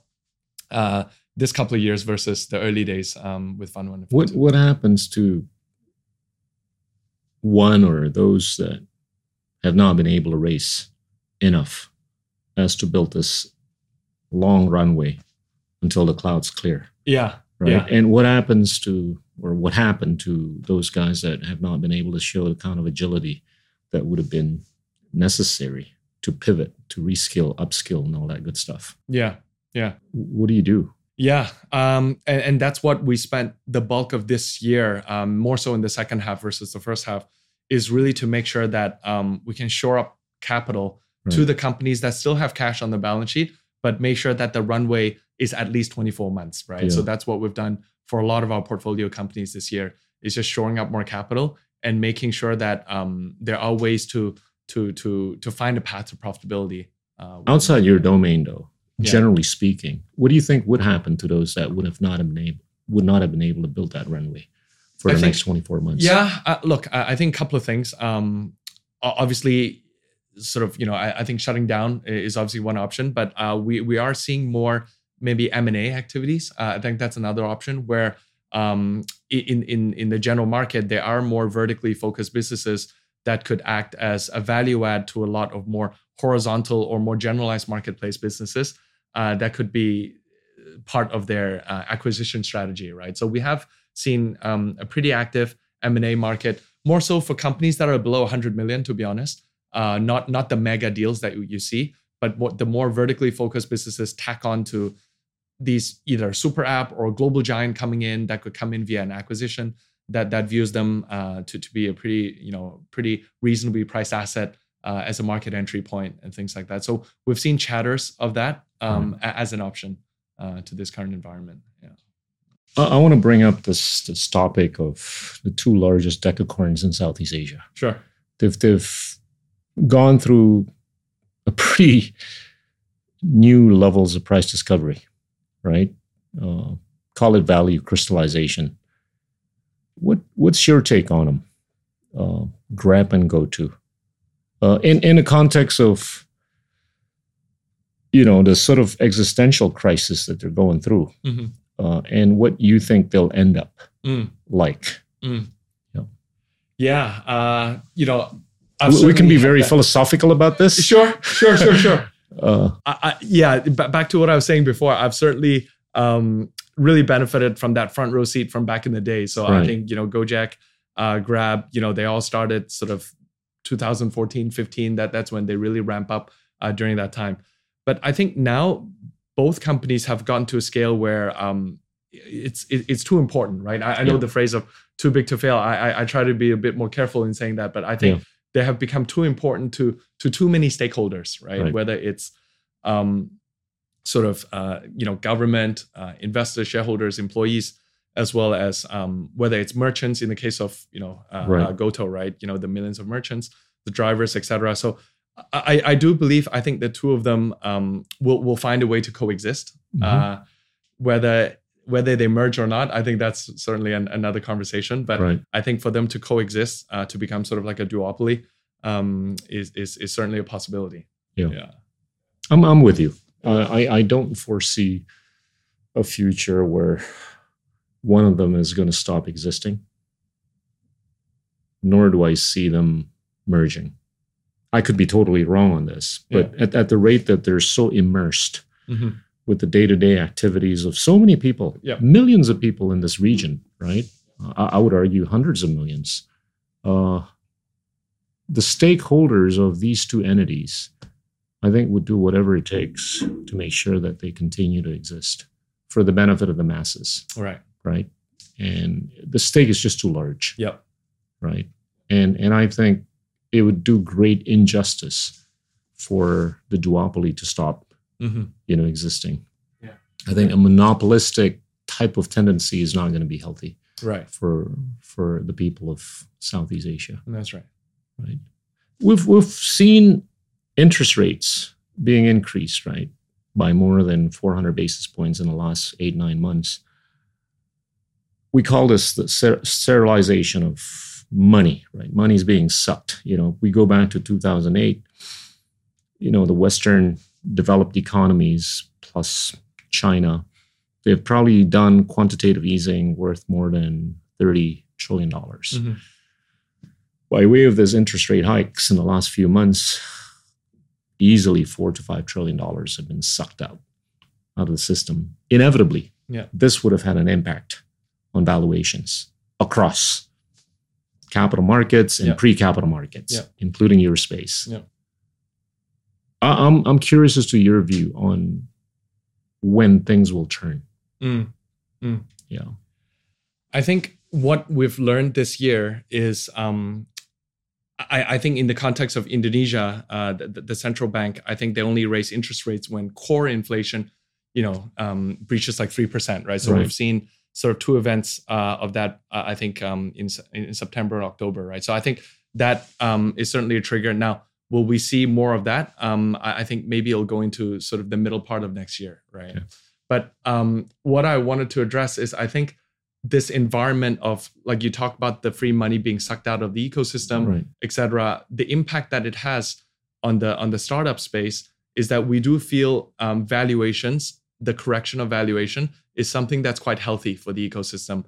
uh, this couple of years versus the early days um, with Fund One. What what happens to one or those that have not been able to race enough as to build this long runway until the clouds clear. Yeah. Right. Yeah. And what happens to, or what happened to those guys that have not been able to show the kind of agility that would have been necessary to pivot, to reskill, upskill, and all that good stuff? Yeah. Yeah. What do you do? Yeah, um, and, and, that's what we spent the bulk of this year, um, more so in the second half versus the first half, is really to make sure that um, we can shore up capital right. to the companies that still have cash on the balance sheet, but make sure that the runway is at least 24 months, right? Yeah. So that's what we've done for a lot of our portfolio companies this year is just shoring up more capital and making sure that um, there are ways to to to to find a path to profitability. Uh, Outside your domain, though, yeah. generally speaking, what do you think would happen to those that would have not been able would not have been able to build that runway for the think, next 24 months? Yeah, uh, look, I, I, think a couple of things. Um, obviously, sort of you know I, I, think shutting down is obviously one option but uh, we we are seeing more maybe m&a activities. Uh, i think that's another option where um, in in in the general market there are more vertically focused businesses that could act as a value add to a lot of more horizontal or more generalized marketplace businesses uh, that could be part of their uh, acquisition strategy right? So we have seen um, a pretty active m&a market more so for companies that are below 100 million to be honest uh, not not the mega deals that you see, but what the more vertically focused businesses tack on to these either super app or global giant coming in that could come in via an acquisition that that views them uh, to to be a pretty you know pretty reasonably priced asset uh, as a market entry point and things like that. So we've seen chatters of that um, mm. as an option uh, to this current environment. Yeah. I want to bring up this this topic of the two largest decacorns in Southeast Asia. Sure. They've they've gone through a pretty new levels of price discovery, right? Uh, call it value crystallization. What what's your take on them? Uh, grab and GoTo, uh, in in the context of you know the sort of existential crisis that they're going through, mm-hmm. uh, and what you think they'll end up mm. like. Mm. Yeah, yeah. Uh, you know, we can be very that. philosophical about this. Sure, sure, sure, sure. (laughs) uh, I, I, yeah, back to what I was saying before. I've certainly um, really benefited from that front row seat from back in the day. So right. I think you know Gojek, uh, Grab, you know they all started sort of 2014, 15. That that's when they really ramp up uh, during that time. But I think now both companies have gotten to a scale where um, it's it, it's too important, right? I, I know yeah. the phrase of too big to fail. I, I, I try to be a bit more careful in saying that, but I think. Yeah they have become too important to to too many stakeholders, right? right. Whether it's um, sort of uh, you know government, uh, investors, shareholders, employees, as well as um, whether it's merchants in the case of you know uh, right. Uh, Goto, right? You know the millions of merchants, the drivers, etc. So I, I do believe I think the two of them um, will will find a way to coexist. Mm-hmm. Uh, whether whether they merge or not, I think that's certainly an, another conversation. But Right. I think for them to coexist, uh, to become sort of like a duopoly, um, is, is is certainly a possibility. Yeah. Yeah. I'm I'm with you. Uh, I I don't foresee a future where one of them is going to stop existing. Nor do I see them merging. I could be totally wrong on this, but at, at the rate that they're so immersed Mhm. With the day-to-day activities of so many people, Yeah. millions of people in this region, right? I, I would argue hundreds of millions. Uh, the stakeholders of these two entities, I think, would do whatever it takes to make sure that they continue to exist for the benefit of the masses, Right. right? And the stake is just too large, Yep. right? And and I think it would do great injustice for the duopoly to stop hmm you know existing. Yeah. I think a monopolistic type of tendency is not going to be healthy Right. for for the people of Southeast Asia, That's right. right? We've we've seen interest rates being increased, right, by more than 400 basis points in the last 8 9 months. We call this the ster- sterilization of money, right? Money's being sucked. You know, we go back to 2008, you know, the Western developed economies plus China, they've probably done quantitative easing worth more than $30 trillion. Mhm. By way of those interest rate hikes in the last few months, easily four to five trillion dollars have been sucked out out of the system. Inevitably, Yeah. this would have had an impact on valuations across capital markets and Yeah. pre-capital markets, Yeah. including your space. Yeah. I- I'm I'm curious as to your view on when things will turn. Mm. Yeah. I think what we've learned this year is, um, I, I think in the context of Indonesia, uh, the, the central bank, I think they only raise interest rates when core inflation, you know, um, breaches like three percent, right? So Right. we've seen sort of two events uh, of that. Uh, I think um, in in September and October, right? So I think that um, is certainly a trigger. Now, will we see more of that? Um, I, I think maybe it'll go into sort of the middle part of next year, right? But um, what I wanted to address is I think this environment of like you talk about the free money being sucked out of the ecosystem, right. cetera, The impact that it has on the on the startup space is that we do feel um, valuations, the correction of valuation, is something that's quite healthy for the ecosystem.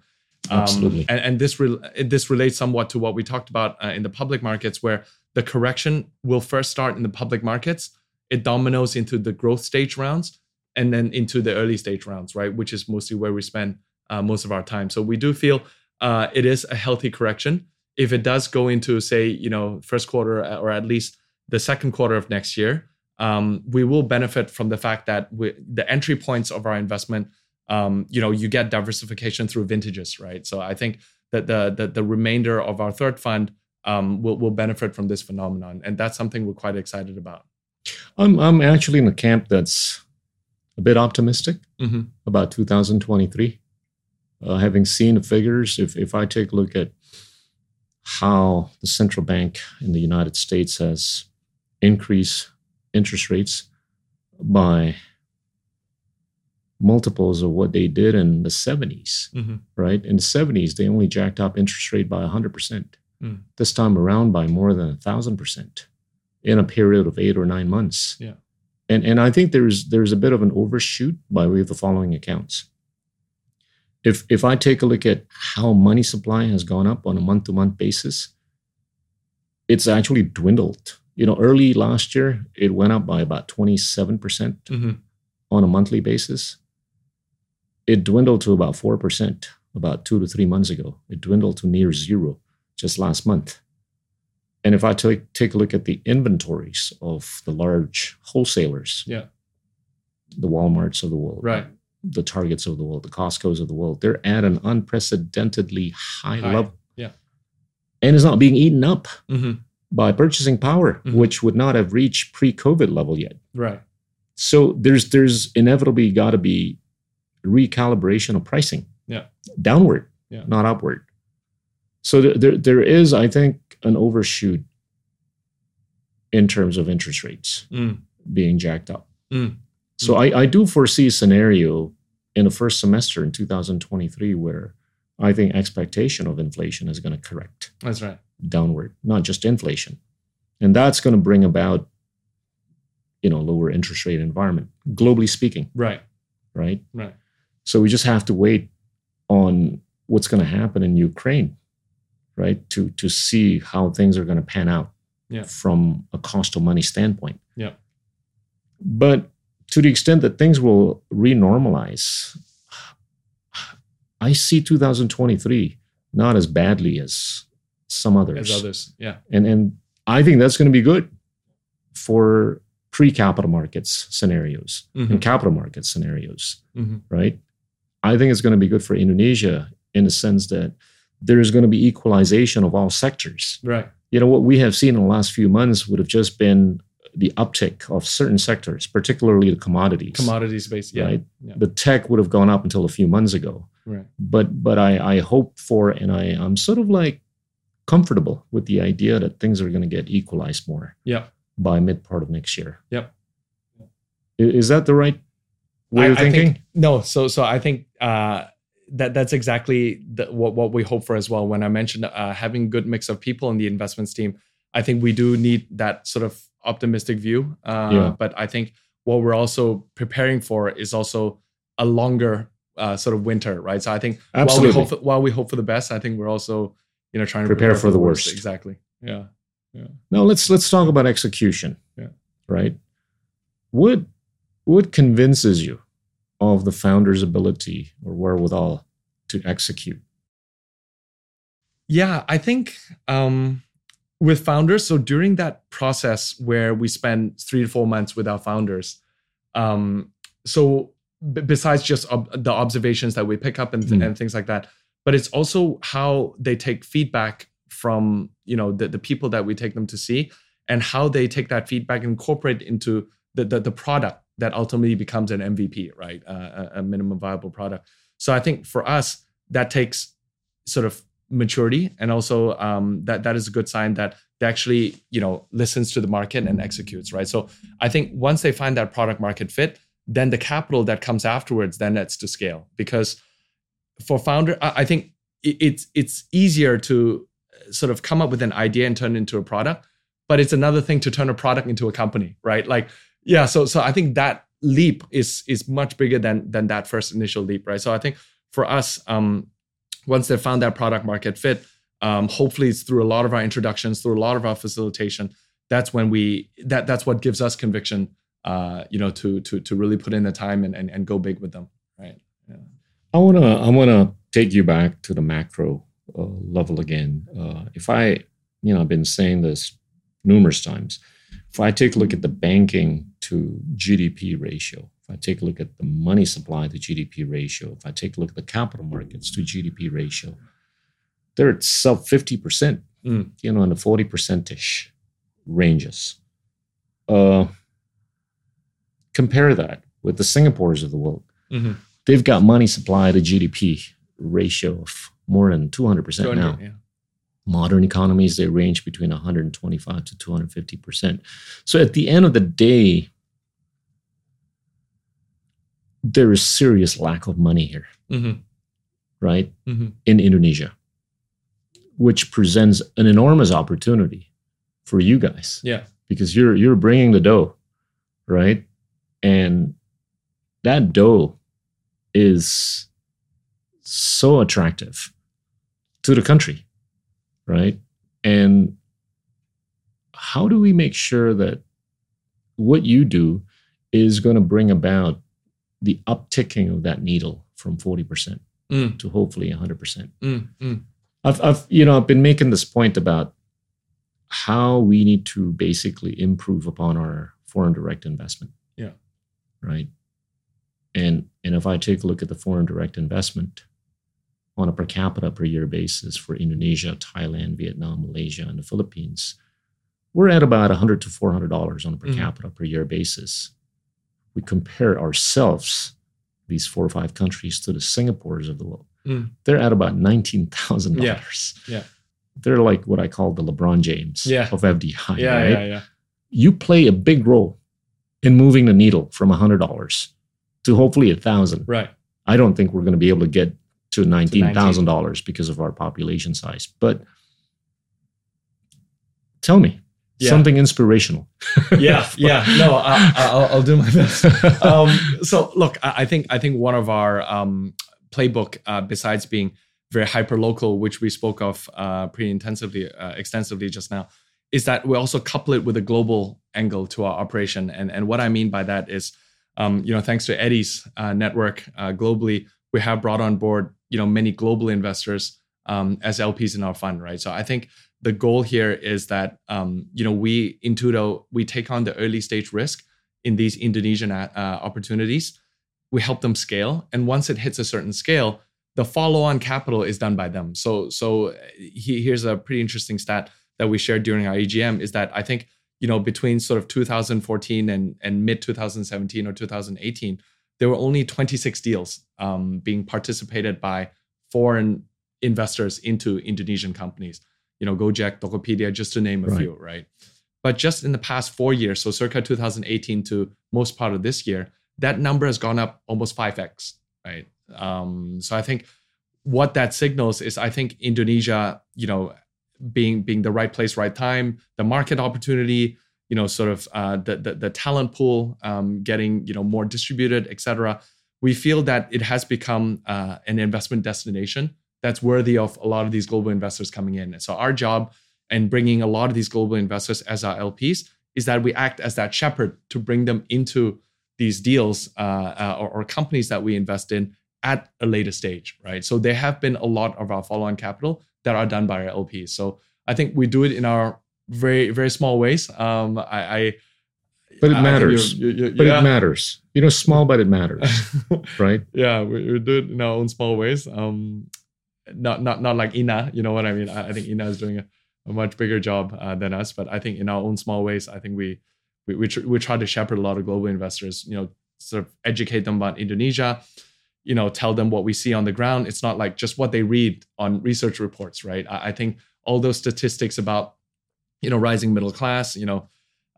Um, Absolutely. and, and this re- this relates somewhat to what we talked about uh, in the public markets, where the correction will first start in the public markets. It dominoes into the growth stage rounds, and then into the early stage rounds, right? Which is mostly where we spend uh, most of our time. So we do feel uh, it is a healthy correction. If it does go into, say, you know, first quarter uh, or at least the second quarter of next year, um, we will benefit from the fact that we, the entry points of our investment, um, you know, you get diversification through vintages, right? So I think that the the, the remainder of our third fund um, will will benefit from this phenomenon, and that's something we're quite excited about. I'm I'm actually in a camp that's a bit optimistic Mm-hmm. about 2023. Uh, having seen the figures, if if I take a look at how the central bank in the United States has increased interest rates by multiples of what they did in the 70s, Mm-hmm. right? In the 70s, they only jacked up interest rate by 100%. Mm. This time around, by more than a 1,000% in a period of eight or nine months. Yeah. And, and I think there's there's a bit of an overshoot by way of the following accounts. If if I take a look at how money supply has gone up on a month to month basis, it's actually dwindled. You know, early last year it went up by about 27% Mm-hmm. on a monthly basis. It dwindled to about 4% about two to three months ago. It dwindled to near zero just last month. And if I take, take a look at the inventories of the large wholesalers, Yeah. the Walmarts of the world, Right. the Targets of the world, the Costco's of the world, they're at an unprecedentedly high, High, level. yeah. And it's not being eaten up Mm-hmm. by purchasing power, Mhm. which would not have reached pre-COVID level yet. Right. So there's there's inevitably got to be recalibration of pricing. Yeah. Downward, Yeah. not upward. So there, there is, I think, an overshoot in terms of interest rates Mm. being jacked up. Mm. So I, I do foresee a scenario in the first semester in 2023 where I think expectation of inflation is going to correct That's right. downward, not just inflation. And that's going to bring about you know lower interest rate environment globally speaking, Right. right? Right. So we just have to wait on what's going to happen in Ukraine, right? To to see how things are going to pan out Yeah. from a cost of money standpoint. Yeah. But to the extent that things will renormalize, I see 2023 not as badly as some others. As others. Yeah. And and I think that's going to be good for pre-capital markets scenarios Mhm. and capital market scenarios Mhm. right? I think it's going to be good for Indonesia in the sense that there is going to be equalization of all sectors. Right. You know, what we have seen in the last few months would have just been the uptick of certain sectors, particularly the commodities. Commodities based. Yeah. Right. Yeah. The tech would have gone up until a few months ago. Right. But but I, I hope for and I, I'm sort of like comfortable with the idea that things are going to get equalized more Yeah. by mid part of next year. Yep. Is that the right way I- of I think- thinking? No, so so I think uh, that that's exactly the, what what we hope for as well. When I mentioned uh, having good mix of people in the investments team, I think we do need that sort of optimistic view. Uh, Yeah. But I think what we're also preparing for is also a longer uh, sort of winter, right? So I think Absolutely. while we hope for, while we hope for the best, I think we're also you know trying to Prepare for the worst. Exactly. Yeah. Now let's let's talk about execution. Yeah. Right. What what convinces you of the founder's ability or wherewithal to execute? Yeah, I think um, with founders, so during that process where we spend three to four months with our founders, um, so b- besides just ob- the observations that we pick up and, Mm. and things like that, but it's also how they take feedback from you know the, the people that we take them to see and how they take that feedback and incorporate into the, the, the product that ultimately becomes an MVP, right? Uh, a, minimum viable product. So I think for us, that takes sort of maturity and also um, that that is a good sign that they actually you know listens to the market and executes right so i think once they find that product market fit then the capital that comes afterwards then that's to scale because for founder i I think it- it's it's easier to sort of come up with an idea and turn it into a product but it's another thing to turn a product into a company right like yeah so so i think that leap is is much bigger than than that first initial leap right so i think for us um once they've found that product market fit, um, hopefully it's through a lot of our introductions, through a lot of our facilitation. That's when we that that's what gives us conviction, uh, you know, to to to really put in the time and and, and go big with them, right? Yeah. I wanna I wanna take you back to the macro uh, level again. Uh, if I, you know, I've been saying this numerous times. If I take a look at the banking to GDP ratio, if I take a look at the money supply to GDP ratio, if I take a look at the capital markets to GDP ratio, they're at sub 50%, Mm. you know, in the 40% ish ranges. Uh, compare that with the Singapores of the world. Mhm. They've got money supply to GDP ratio of more than 200% now Yeah. Modern economies they range between 125 to 250 percent so at the end of the day there is serious lack of money here Mhm. right Mhm. in indonesia which presents an enormous opportunity for you guys Yeah. because you're you're bringing the dough right and that dough is so attractive to the country right and how do we make sure that what you do is going to bring about the upticking of that needle from 40% Mm. to hopefully 100% Mm. Mm. I've, I've you know I've been making this point about how we need to basically improve upon our foreign direct investment. Yeah. Right. And and if I take a look at the foreign direct investment on a per capita per year basis for Indonesia, Thailand, Vietnam, Malaysia, and the Philippines, we're at about 100 to 400 dollars on a per Mhm. capita per year basis. We compare ourselves, these four or five countries, to the Singapores of the world Mm. they're at about nineteen thousand Yeah, dollars. yeah. they're like what I call the LeBron James Yeah. of FDI. Yeah, right? yeah, yeah. You play a big role in moving the needle from hundred dollars to hopefully a thousand. Right. I don't think we're going to be able to get to $19,000 because of our population size. But tell me Yeah. something inspirational. (laughs) yeah, yeah. No, I, I'll, I'll do my best. (laughs) Um, so, look, I, I think I think one of our um, playbook, uh, besides being very hyper local, which we spoke of uh, pretty intensively, uh, extensively just now, is that we also couple it with a global angle to our operation. And and what I mean by that is, um, you know, thanks to Eddie's uh, network uh, globally, we have brought on board, you know, many global investors um, as LPs in our fund, right? So I think the goal here is that um, you know we Intudo we take on the early stage risk in these Indonesian uh, opportunities. We help them scale, and once it hits a certain scale, the follow-on capital is done by them. So so he, here's a pretty interesting stat that we shared during our EGM is that I think you know between sort of 2014 and and mid 2017 or 2018 there were only 26 deals um, being participated by foreign investors into Indonesian companies you know, Gojek, Tokopedia, just to name a Right. few, right? But just in the past four years, so circa 2018 to most part of this year, that number has gone up almost 5x, right? Um, so I think what that signals is I think Indonesia, you know, being being the right place, right time, the market opportunity, you know, sort of uh, the, the the talent pool um, getting you know more distributed, et cetera. We feel that it has become uh, an investment destination that's worthy of a lot of these global investors coming in. And so our job and bringing a lot of these global investors as our LPs is that we act as that shepherd to bring them into these deals uh, uh, or, or companies that we invest in at a later stage, right? So there have been a lot of our follow-on capital that are done by our LPs. So I think we do it in our very very small ways. Um, I, I But it I matters. you're- you're- But yeah. it matters. You know, small, but it matters, (laughs) right? yeah, we, we do it in our own small ways. Um, not not not like Ina, you know what I mean. I, I think Ina is doing a, a much bigger job uh, than us, but I think in our own small ways, I think we we we, tr- we try to shepherd a lot of global investors. You know, sort of educate them about Indonesia. You know, tell them what we see on the ground. It's not like just what they read on research reports, right? I, I think all those statistics about you know rising middle class, you know,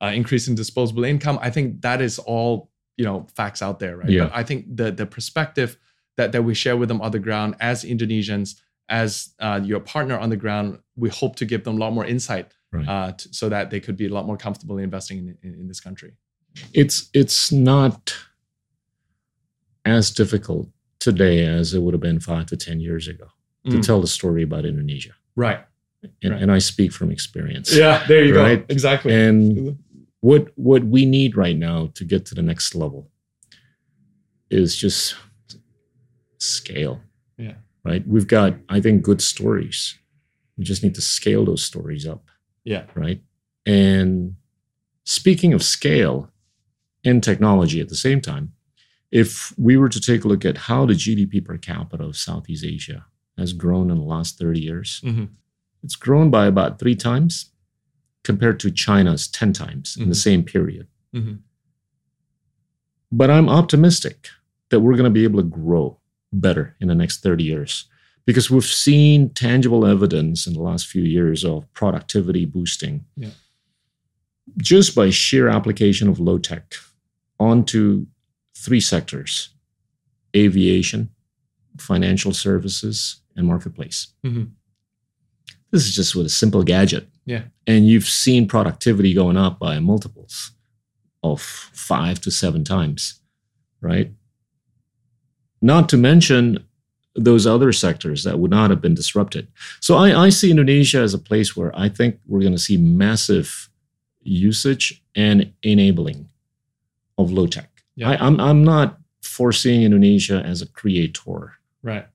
uh, increasing disposable income. I think that is all you know facts out there, right? Yeah. But I think the the perspective that that we share with them on the ground as Indonesians, as uh, your partner on the ground, we hope to give them a lot more insight Right. uh, so that they could be a lot more comfortable investing in, in, in this country. it's it's not as difficult today as it would have been five to ten years ago to Mm. tell the story about Indonesia, Right. And, Right. and I speak from experience. Yeah. There you Right. go. Exactly. And what what we need right now to get to the next level is just scale. Yeah. Right. We've got, I think, good stories. We just need to scale those stories up. yeah. Right. And speaking of scale and technology at the same time, if we were to take a look at how the GDP per capita of Southeast Asia has grown in the last 30 years, Mhm. It's grown by about three times compared to China's 10 times in the Mhm. same period. Mhm. But I'm optimistic that we're going to be able to grow better in the next 30 years because we've seen tangible evidence in the last few years of productivity boosting Yeah. just by sheer application of low tech onto three sectors aviation, financial services, and marketplace. Mhm. This is just with a simple gadget. Yeah. And you've seen productivity going up by multiples of five to seven times, right? Not to mention those other sectors that would not have been disrupted. So I, I see Indonesia as a place where I think we're going to see massive usage and enabling of low tech. Yeah. I, I'm, I'm not foreseeing Indonesia as a creator Right.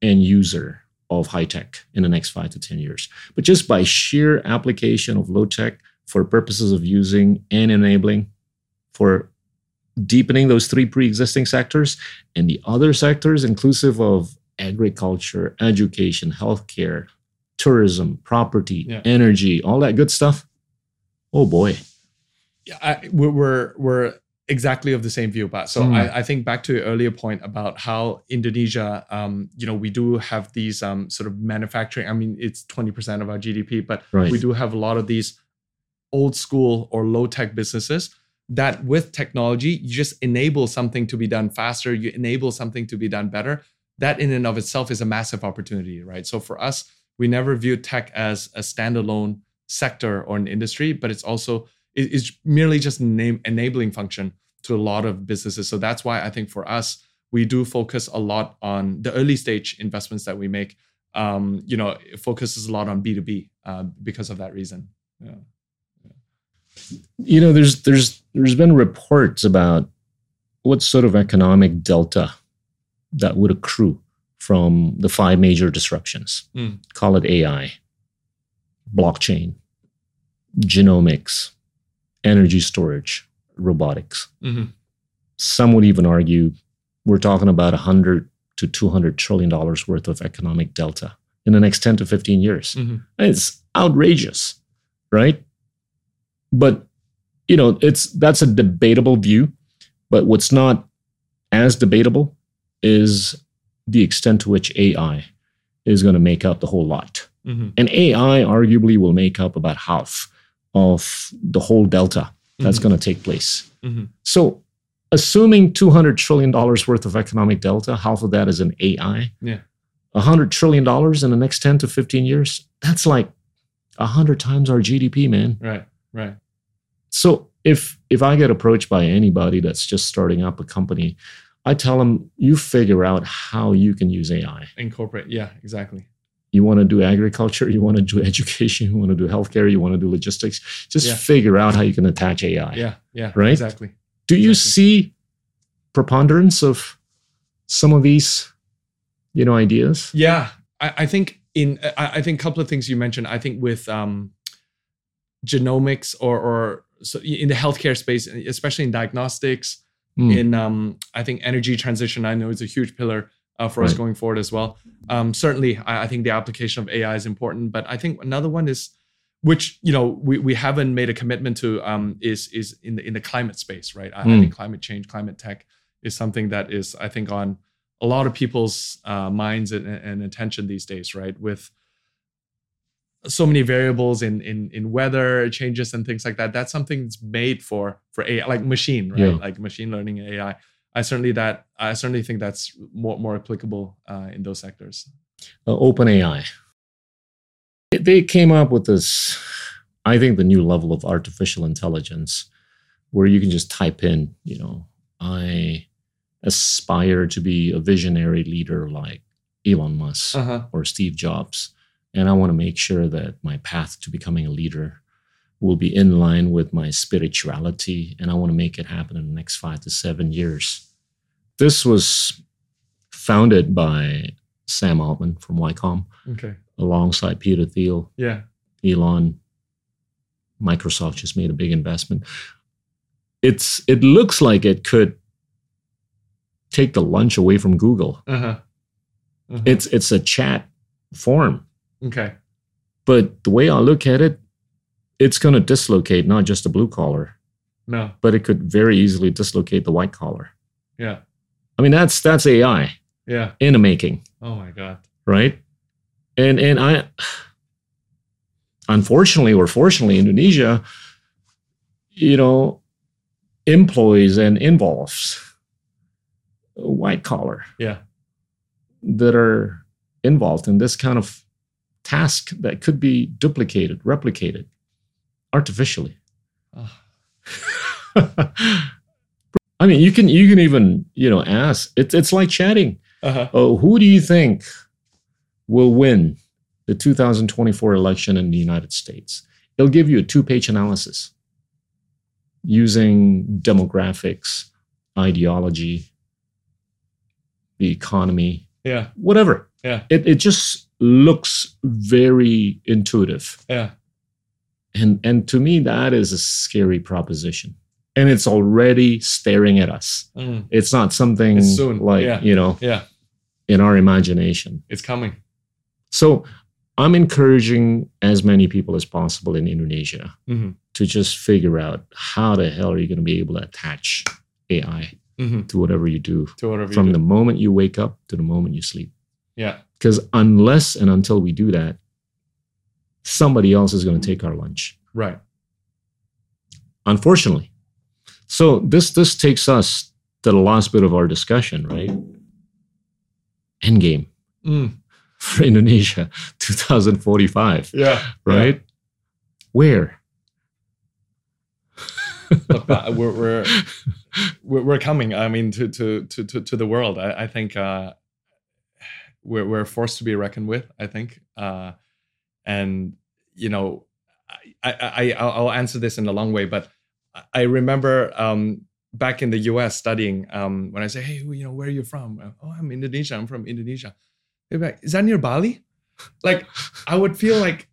and user of high tech in the next five to 10 years. But just by sheer application of low tech for purposes of using and enabling for deepening those three pre existing sectors and the other sectors, inclusive of agriculture, education, healthcare, tourism, property, Yeah. energy, all that good stuff. Oh boy. Yeah, I, we're, we're we're exactly of the same view, but so Mm. I, I think back to your earlier point about how Indonesia, um, you know, we do have these um, sort of manufacturing. I mean, it's twenty percent of our GDP, but Right. we do have a lot of these old school or low tech businesses that with technology, you just enable something to be done faster, you enable something to be done better. That in and of itself is a massive opportunity, right? So for us, we never view tech as a standalone sector or an industry, but it's also it's merely just an enabling function to a lot of businesses. So that's why I think for us, we do focus a lot on the early stage investments that we make. Um, you know, it focuses a lot on B two B uh, because of that reason. Yeah. You know, there's there's there's been reports about what sort of economic delta that would accrue from the five major disruptions. Mm. Call it AI, blockchain, genomics, energy storage, robotics. Mm-hmm. Some would even argue we're talking about 100 to 200 trillion dollars worth of economic delta in the next 10 to 15 years. Mm-hmm. It's outrageous, right? But you know, it's that's a debatable view, but what's not as debatable is the extent to which AI is going to make up the whole lot. Mm-hmm. And AI arguably will make up about half of the whole delta that's mm-hmm. going to take place. Mm-hmm. So, assuming $200 trillion worth of economic delta, half of that is in AI. Yeah. $100 trillion in the next 10 to 15 years, that's like 100 times our GDP, man. Right, right. So, if if I get approached by anybody that's just starting up a company, I tell them you figure out how you can use AI. Incorporate, yeah, exactly you want to do agriculture, you want to do (laughs) education, you want to do healthcare, you want to do logistics. Just yeah. figure out how you can attach AI. Yeah, yeah, right. Exactly. Do you see preponderance of some of these, you know, ideas? Yeah, I, I think in I, I, think a couple of things you mentioned. I think with um, genomics or or so in the healthcare space, especially in diagnostics, mm. in um, I think energy transition. I know is a huge pillar uh, for right. us going forward as well. Um, certainly, I, I, think the application of AI is important, but I think another one is, which you know we, we haven't made a commitment to, um, is is in the in the climate space, right? I, mm. I, hmm. think climate change, climate tech is something that is I think on a lot of people's uh, minds and, and attention these days, right? With so many variables in in in weather changes and things like that. That's something that's made for for AI, like machine, right? Yeah. Like machine learning and AI. I certainly that I certainly think that's more more applicable uh, in those sectors. Uh, OpenAI, they came up with this. I think the new level of artificial intelligence, where you can just type in, you know, I aspire to be a visionary leader like Elon Musk uh-huh. or Steve Jobs, and I want to make sure that my path to becoming a leader will be in line with my spirituality, and I want to make it happen in the next five to seven years. This was founded by Sam Altman from YCOM, okay, alongside Peter Thiel. Yeah, Elon. Microsoft just made a big investment. It's it looks like it could take the lunch away from Google. Uh-huh. Uh-huh. It's it's a chat form. Okay. But the way I look at it, it's going to dislocate not just the blue collar. No. But it could very easily dislocate the white collar. Yeah. I mean that's that's AI. Yeah. In the making. Oh my god. Right? And and I unfortunately or fortunately Indonesia you know employs and involves white collar. Yeah. That are involved in this kind of task that could be duplicated, replicated artificially. Oh. (laughs) I mean, you can you can even you know ask. It's it's like chatting. Uh-huh. Oh, who do you think will win the 2024 election in the United States? It'll give you a two-page analysis using demographics, ideology, the economy, yeah, whatever. Yeah, it it just looks very intuitive. Yeah, and and to me, that is a scary proposition. And it's already staring at us. Mm. It's not something it's soon. like, yeah. you know, yeah. in our imagination. It's coming. So I'm encouraging as many people as possible in Indonesia mm-hmm. to just figure out how the hell are you going to be able to attach AI mm-hmm. to whatever you do whatever from do. the moment you wake up to the moment you sleep. Yeah. Because unless and until we do that, somebody else is going to take our lunch. Right. Unfortunately. So this this takes us to the last bit of our discussion, right? Endgame Mm. for Indonesia, (laughs) 2045, Yeah. right? Where? Look, we're, we're we're we're coming. I mean, to to to to, to the world. I, I think uh, we're we're forced to be reckoned with. I think, uh, and you know, I, I I I'll answer this in a long way, but I remember um, back in the U.S. studying um, when I say, "Hey, you know, where are you from?" Oh, I'm Indonesia. I'm from Indonesia. They'd like, "Is that near Bali?" Like, I would feel like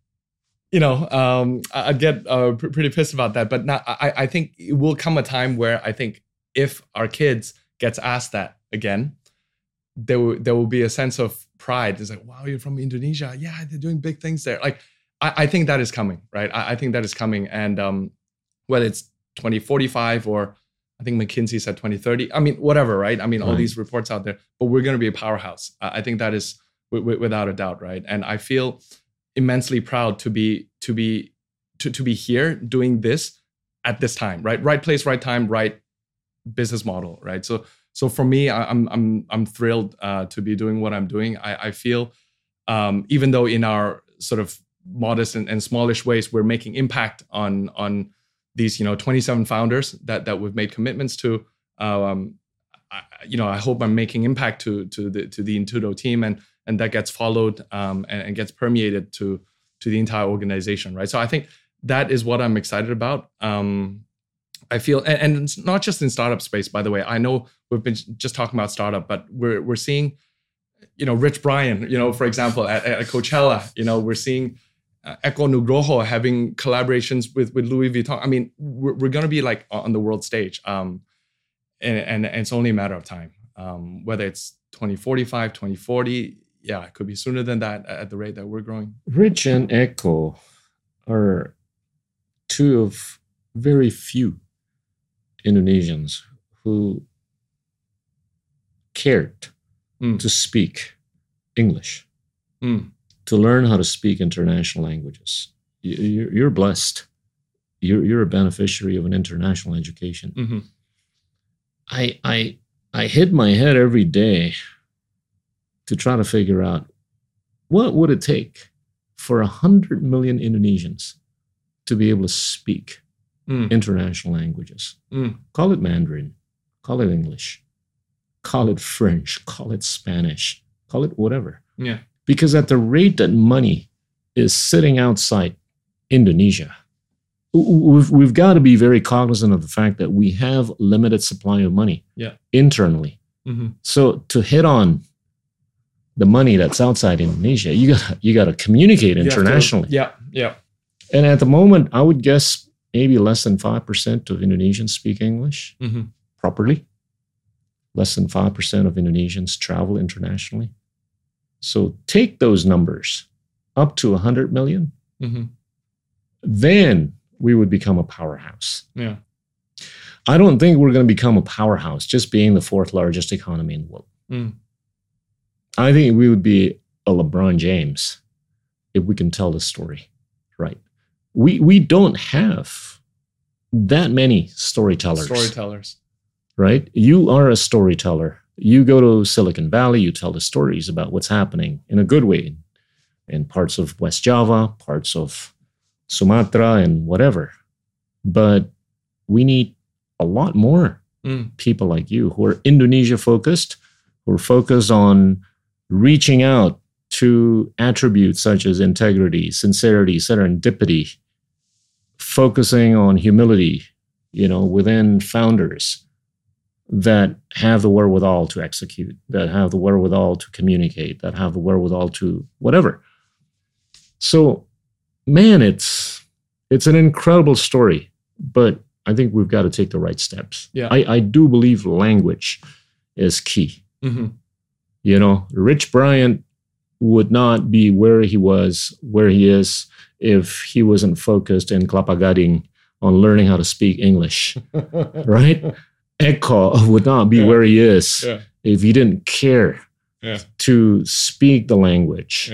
you know, um, I'd get uh, pr- pretty pissed about that. But now I, I think it will come a time where I think if our kids gets asked that again, there will there will be a sense of pride. It's like, wow, you're from Indonesia. Yeah, they're doing big things there. Like, I, I think that is coming, right? I, I think that is coming, and um, whether it's 2045 or I think McKinsey said 2030. I mean, whatever, right? I mean, all these reports out there, but we're going to be a powerhouse. I I think that is wi- wi- without a doubt, right? And I feel immensely proud to be to be to, to be here doing this at this time right right place right time right business model right so so for me I, i'm i'm i'm thrilled uh, to be doing what i'm doing i i feel um, even though in our sort of modest and, and smallish ways we're making impact on on these you know 27 founders that that we've made commitments to. Um, I, you know i hope i'm making impact to to the to the intudo team and and that gets followed um, and, and gets permeated to to the entire organization right? So i think that is what i'm excited about. Um, i feel and, and it's not just in startup space by the way. I know we've been just talking about startup but we're we're seeing you know rich brian you know for example at, at coachella you know we're seeing Eko Nugroho having collaborations with with Louis Vuitton. I mean, we're, we're going to be like on the world stage, um, and, and and it's only a matter of time. Um, whether it's 2045, 2040, yeah, it could be sooner than that at the rate that we're growing. Rich and Eko are two of very few Indonesians who cared Mm. to speak English, Mm. To learn how to speak international languages. You- You're, blessed. You're, you're a beneficiary of an international education. hmm I, I, I hit my head every day to try to figure out what would it take for a hundred million Indonesians to be able to speak Mm. international languages. Mm. Call it Mandarin, call it English, call it French, call it Spanish, call it whatever. Yeah. Because at the rate that money is sitting outside Indonesia, we've, we've got to be very cognizant of the fact that we have limited supply of money Yeah. internally. hmm So to hit on the money that's outside Indonesia, you got you got to communicate to- internationally. yeah, yeah. And at the moment, I would guess maybe less than 5% of Indonesians speak English hmm properly. Less than 5% of Indonesians travel internationally. So take those numbers up to 100 million, hmm then we would become a powerhouse. Yeah. I don't think we're going to become a powerhouse just being the fourth largest economy in the world. Mm. I think we would be a LeBron James if we can tell the story right. We we don't have that many storytellers, Storytellers. right? You are a storyteller. You go to Silicon Valley, you tell the stories about what's happening in a good way in parts of West Java, parts of Sumatra, and whatever. But we need a lot more Mm. people like you who are Indonesia focused, who are focused on reaching out to attributes such as integrity, sincerity, serendipity, focusing on humility, you know, within founders that have the wherewithal to execute, that have the wherewithal to communicate, that have the wherewithal to whatever. So, man, it's it's an incredible story, but I think we've got to take the right steps. Yeah. I, I do believe language is key. hmm You know, Rich Brian would not be where he was, where he is, if he wasn't focused in Kelapa Gading on learning how to speak English, (laughs) right? Eko (laughs) would not be Yeah. where he is Yeah. if he didn't care Yeah. to speak the language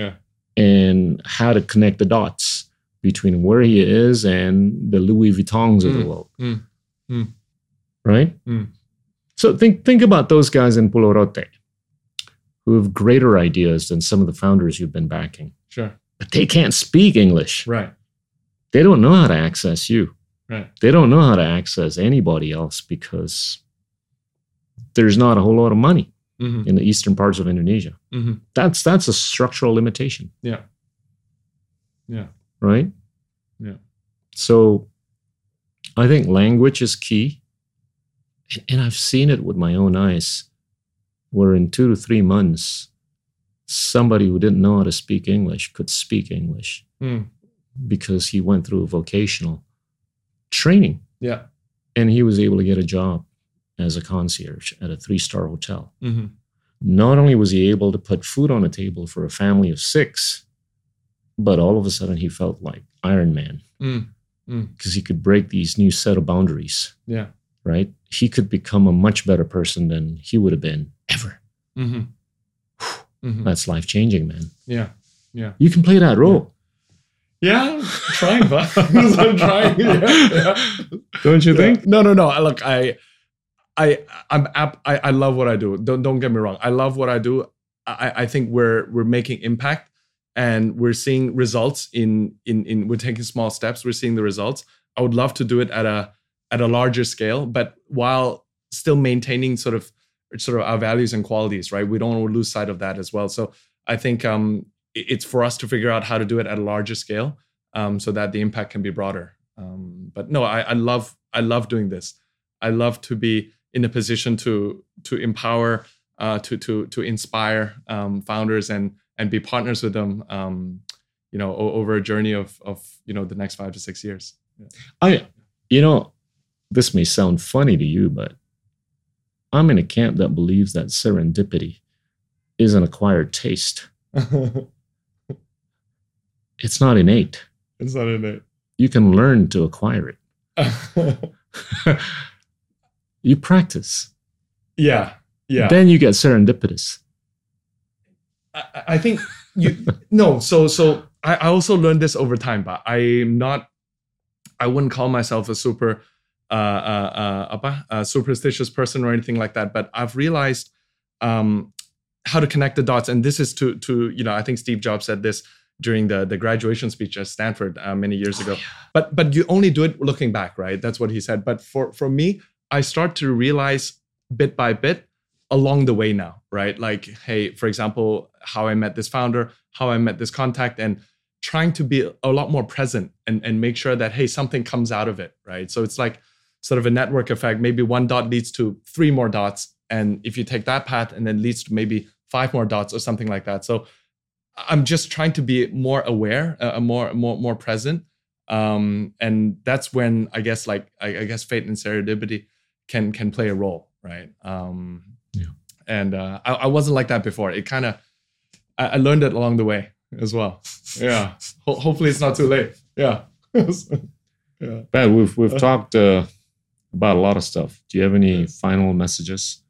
and how to connect the dots between where he is and the Louis Vuittons of the Mm, world. mm, mm. right? Mm. So think think about those guys in Pulau Rote who have greater ideas than some of the founders you've been backing, Sure. but they can't speak English. Right. They don't know how to access you. Right. They don't know how to access anybody else because there's not a whole lot of money Mm-hmm. in the eastern parts of Indonesia. Mm-hmm. That's that's a structural limitation. Yeah. Yeah. right? Yeah. So I think language is key. And, and I've seen it with my own eyes, where in two to three months, somebody who didn't know how to speak English could speak English Mm. because he went through a vocational training Yeah. and he was able to get a job as a concierge at a three star hotel. Mm-hmm. Not only was he able to put food on the table for a family of six, but all of a sudden he felt like Iron Man Mm. because he could break these new set of boundaries, Yeah. right? He could become a much better person than he would have been ever. Mm-hmm. Mm-hmm. That's life changing, man. Yeah. Yeah. You can play that role. Yeah. trying, but (laughs) I'm trying. Yeah. yeah. Don't you Yeah. think? No, no, no. Look, I, I, I'm app. I, I love what I do. Don't don't get me wrong. I love what I do. I, I think we're we're making impact, and we're seeing results in in in. We're taking small steps. We're seeing the results. I would love to do it at a at a larger scale, but while still maintaining sort of sort of our values and qualities. Right. We don't want to lose sight of that as well. So I think um, it's for us to figure out how to do it at a larger scale, um, so that the impact can be broader. Um, but no, I, I love I love doing this. I love to be in a position to to empower, uh, to to to inspire um, founders and and be partners with them. Um, you know, o- over a journey of of you know the next five to six years. I, you know, this may sound funny to you, but I'm in a camp that believes that serendipity is an acquired taste. (laughs) It's not innate. it's not innate. You can learn to acquire it. (laughs) you practice. yeah, yeah. Then you get serendipitous. I, I think you (laughs) no. So so I, I also learned this over time, but I'm not. I wouldn't call myself a super uh, uh, uh, a superstitious person or anything like that. But I've realized um, how to connect the dots, and this is to to you know I think Steve Jobs said this during the the graduation speech at Stanford uh, many years ago. But but you only do it looking back, right? That's what he said. But for for me, I start to realize bit by bit along the way now, right? Like, hey, for example, how I met this founder, how I met this contact, and trying to be a lot more present and, and make sure that, hey, something comes out of it, right? So it's like sort of a network effect. Maybe one dot leads to three more dots. And if you take that path and then leads to maybe five more dots or something like that. So I'm just trying to be more aware, uh, more, more, more present. Um, and that's when I guess like, I, I guess fate and serendipity can, can play a role, right? Um, Yeah. and uh, I, I wasn't like that before. It kind of I, I learned it along the way as well. Yeah. Ho- hopefully, it's not too late. Yeah. (laughs) yeah. Pat, we've we've Uh. talked uh, about a lot of stuff. Do you have any final messages?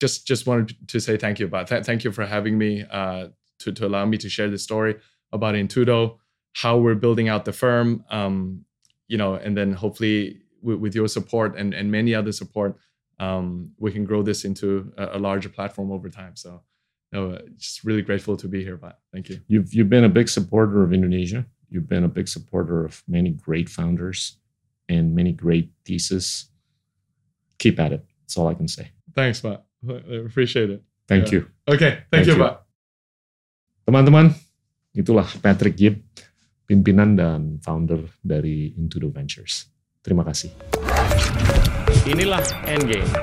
Just just wanted to say thank you, but th- thank you for having me uh, to to allow me to share this story about Intudo, how we're building out the firm. Um, you know, and then hopefully with, with your support and and many other support, um, we can grow this into a, a larger platform over time. So. No, just really grateful to be here, but thank you. You've you've been a big supporter of Indonesia. You've been a big supporter of many great founders and many great theses. Keep at it. That's all I can say. Thanks, Pak. I appreciate it. Thank Yeah. you. Okay, thank, Thank you, you. Teman-teman, itulah Patrick Yip, pimpinan dan founder dari Into the Ventures. Terima kasih. Inilah Endgame. The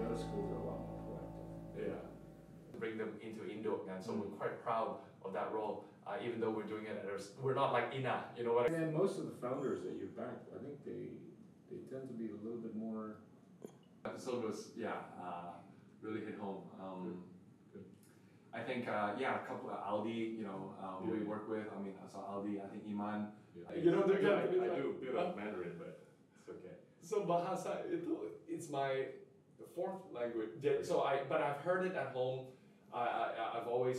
other schools are a lot more proactive. Yeah. Bring them into Indo, and so we're quite proud of that role. Uh, even though we're doing it, at a, we're not like Ina, you know what I mean? And most of the founders that you back, I think they they tend to be a little bit more. Episode was yeah uh, really hit home. Um, I think uh, yeah a couple of Aldi you know uh, who we work with. I mean so Aldi I think Iman. You know, they're Yeah, I, Japanese, I do a bit of Mandarin, but it's okay. So Bahasa itu it's my fourth language. So I but I've heard it at home. I, I I've always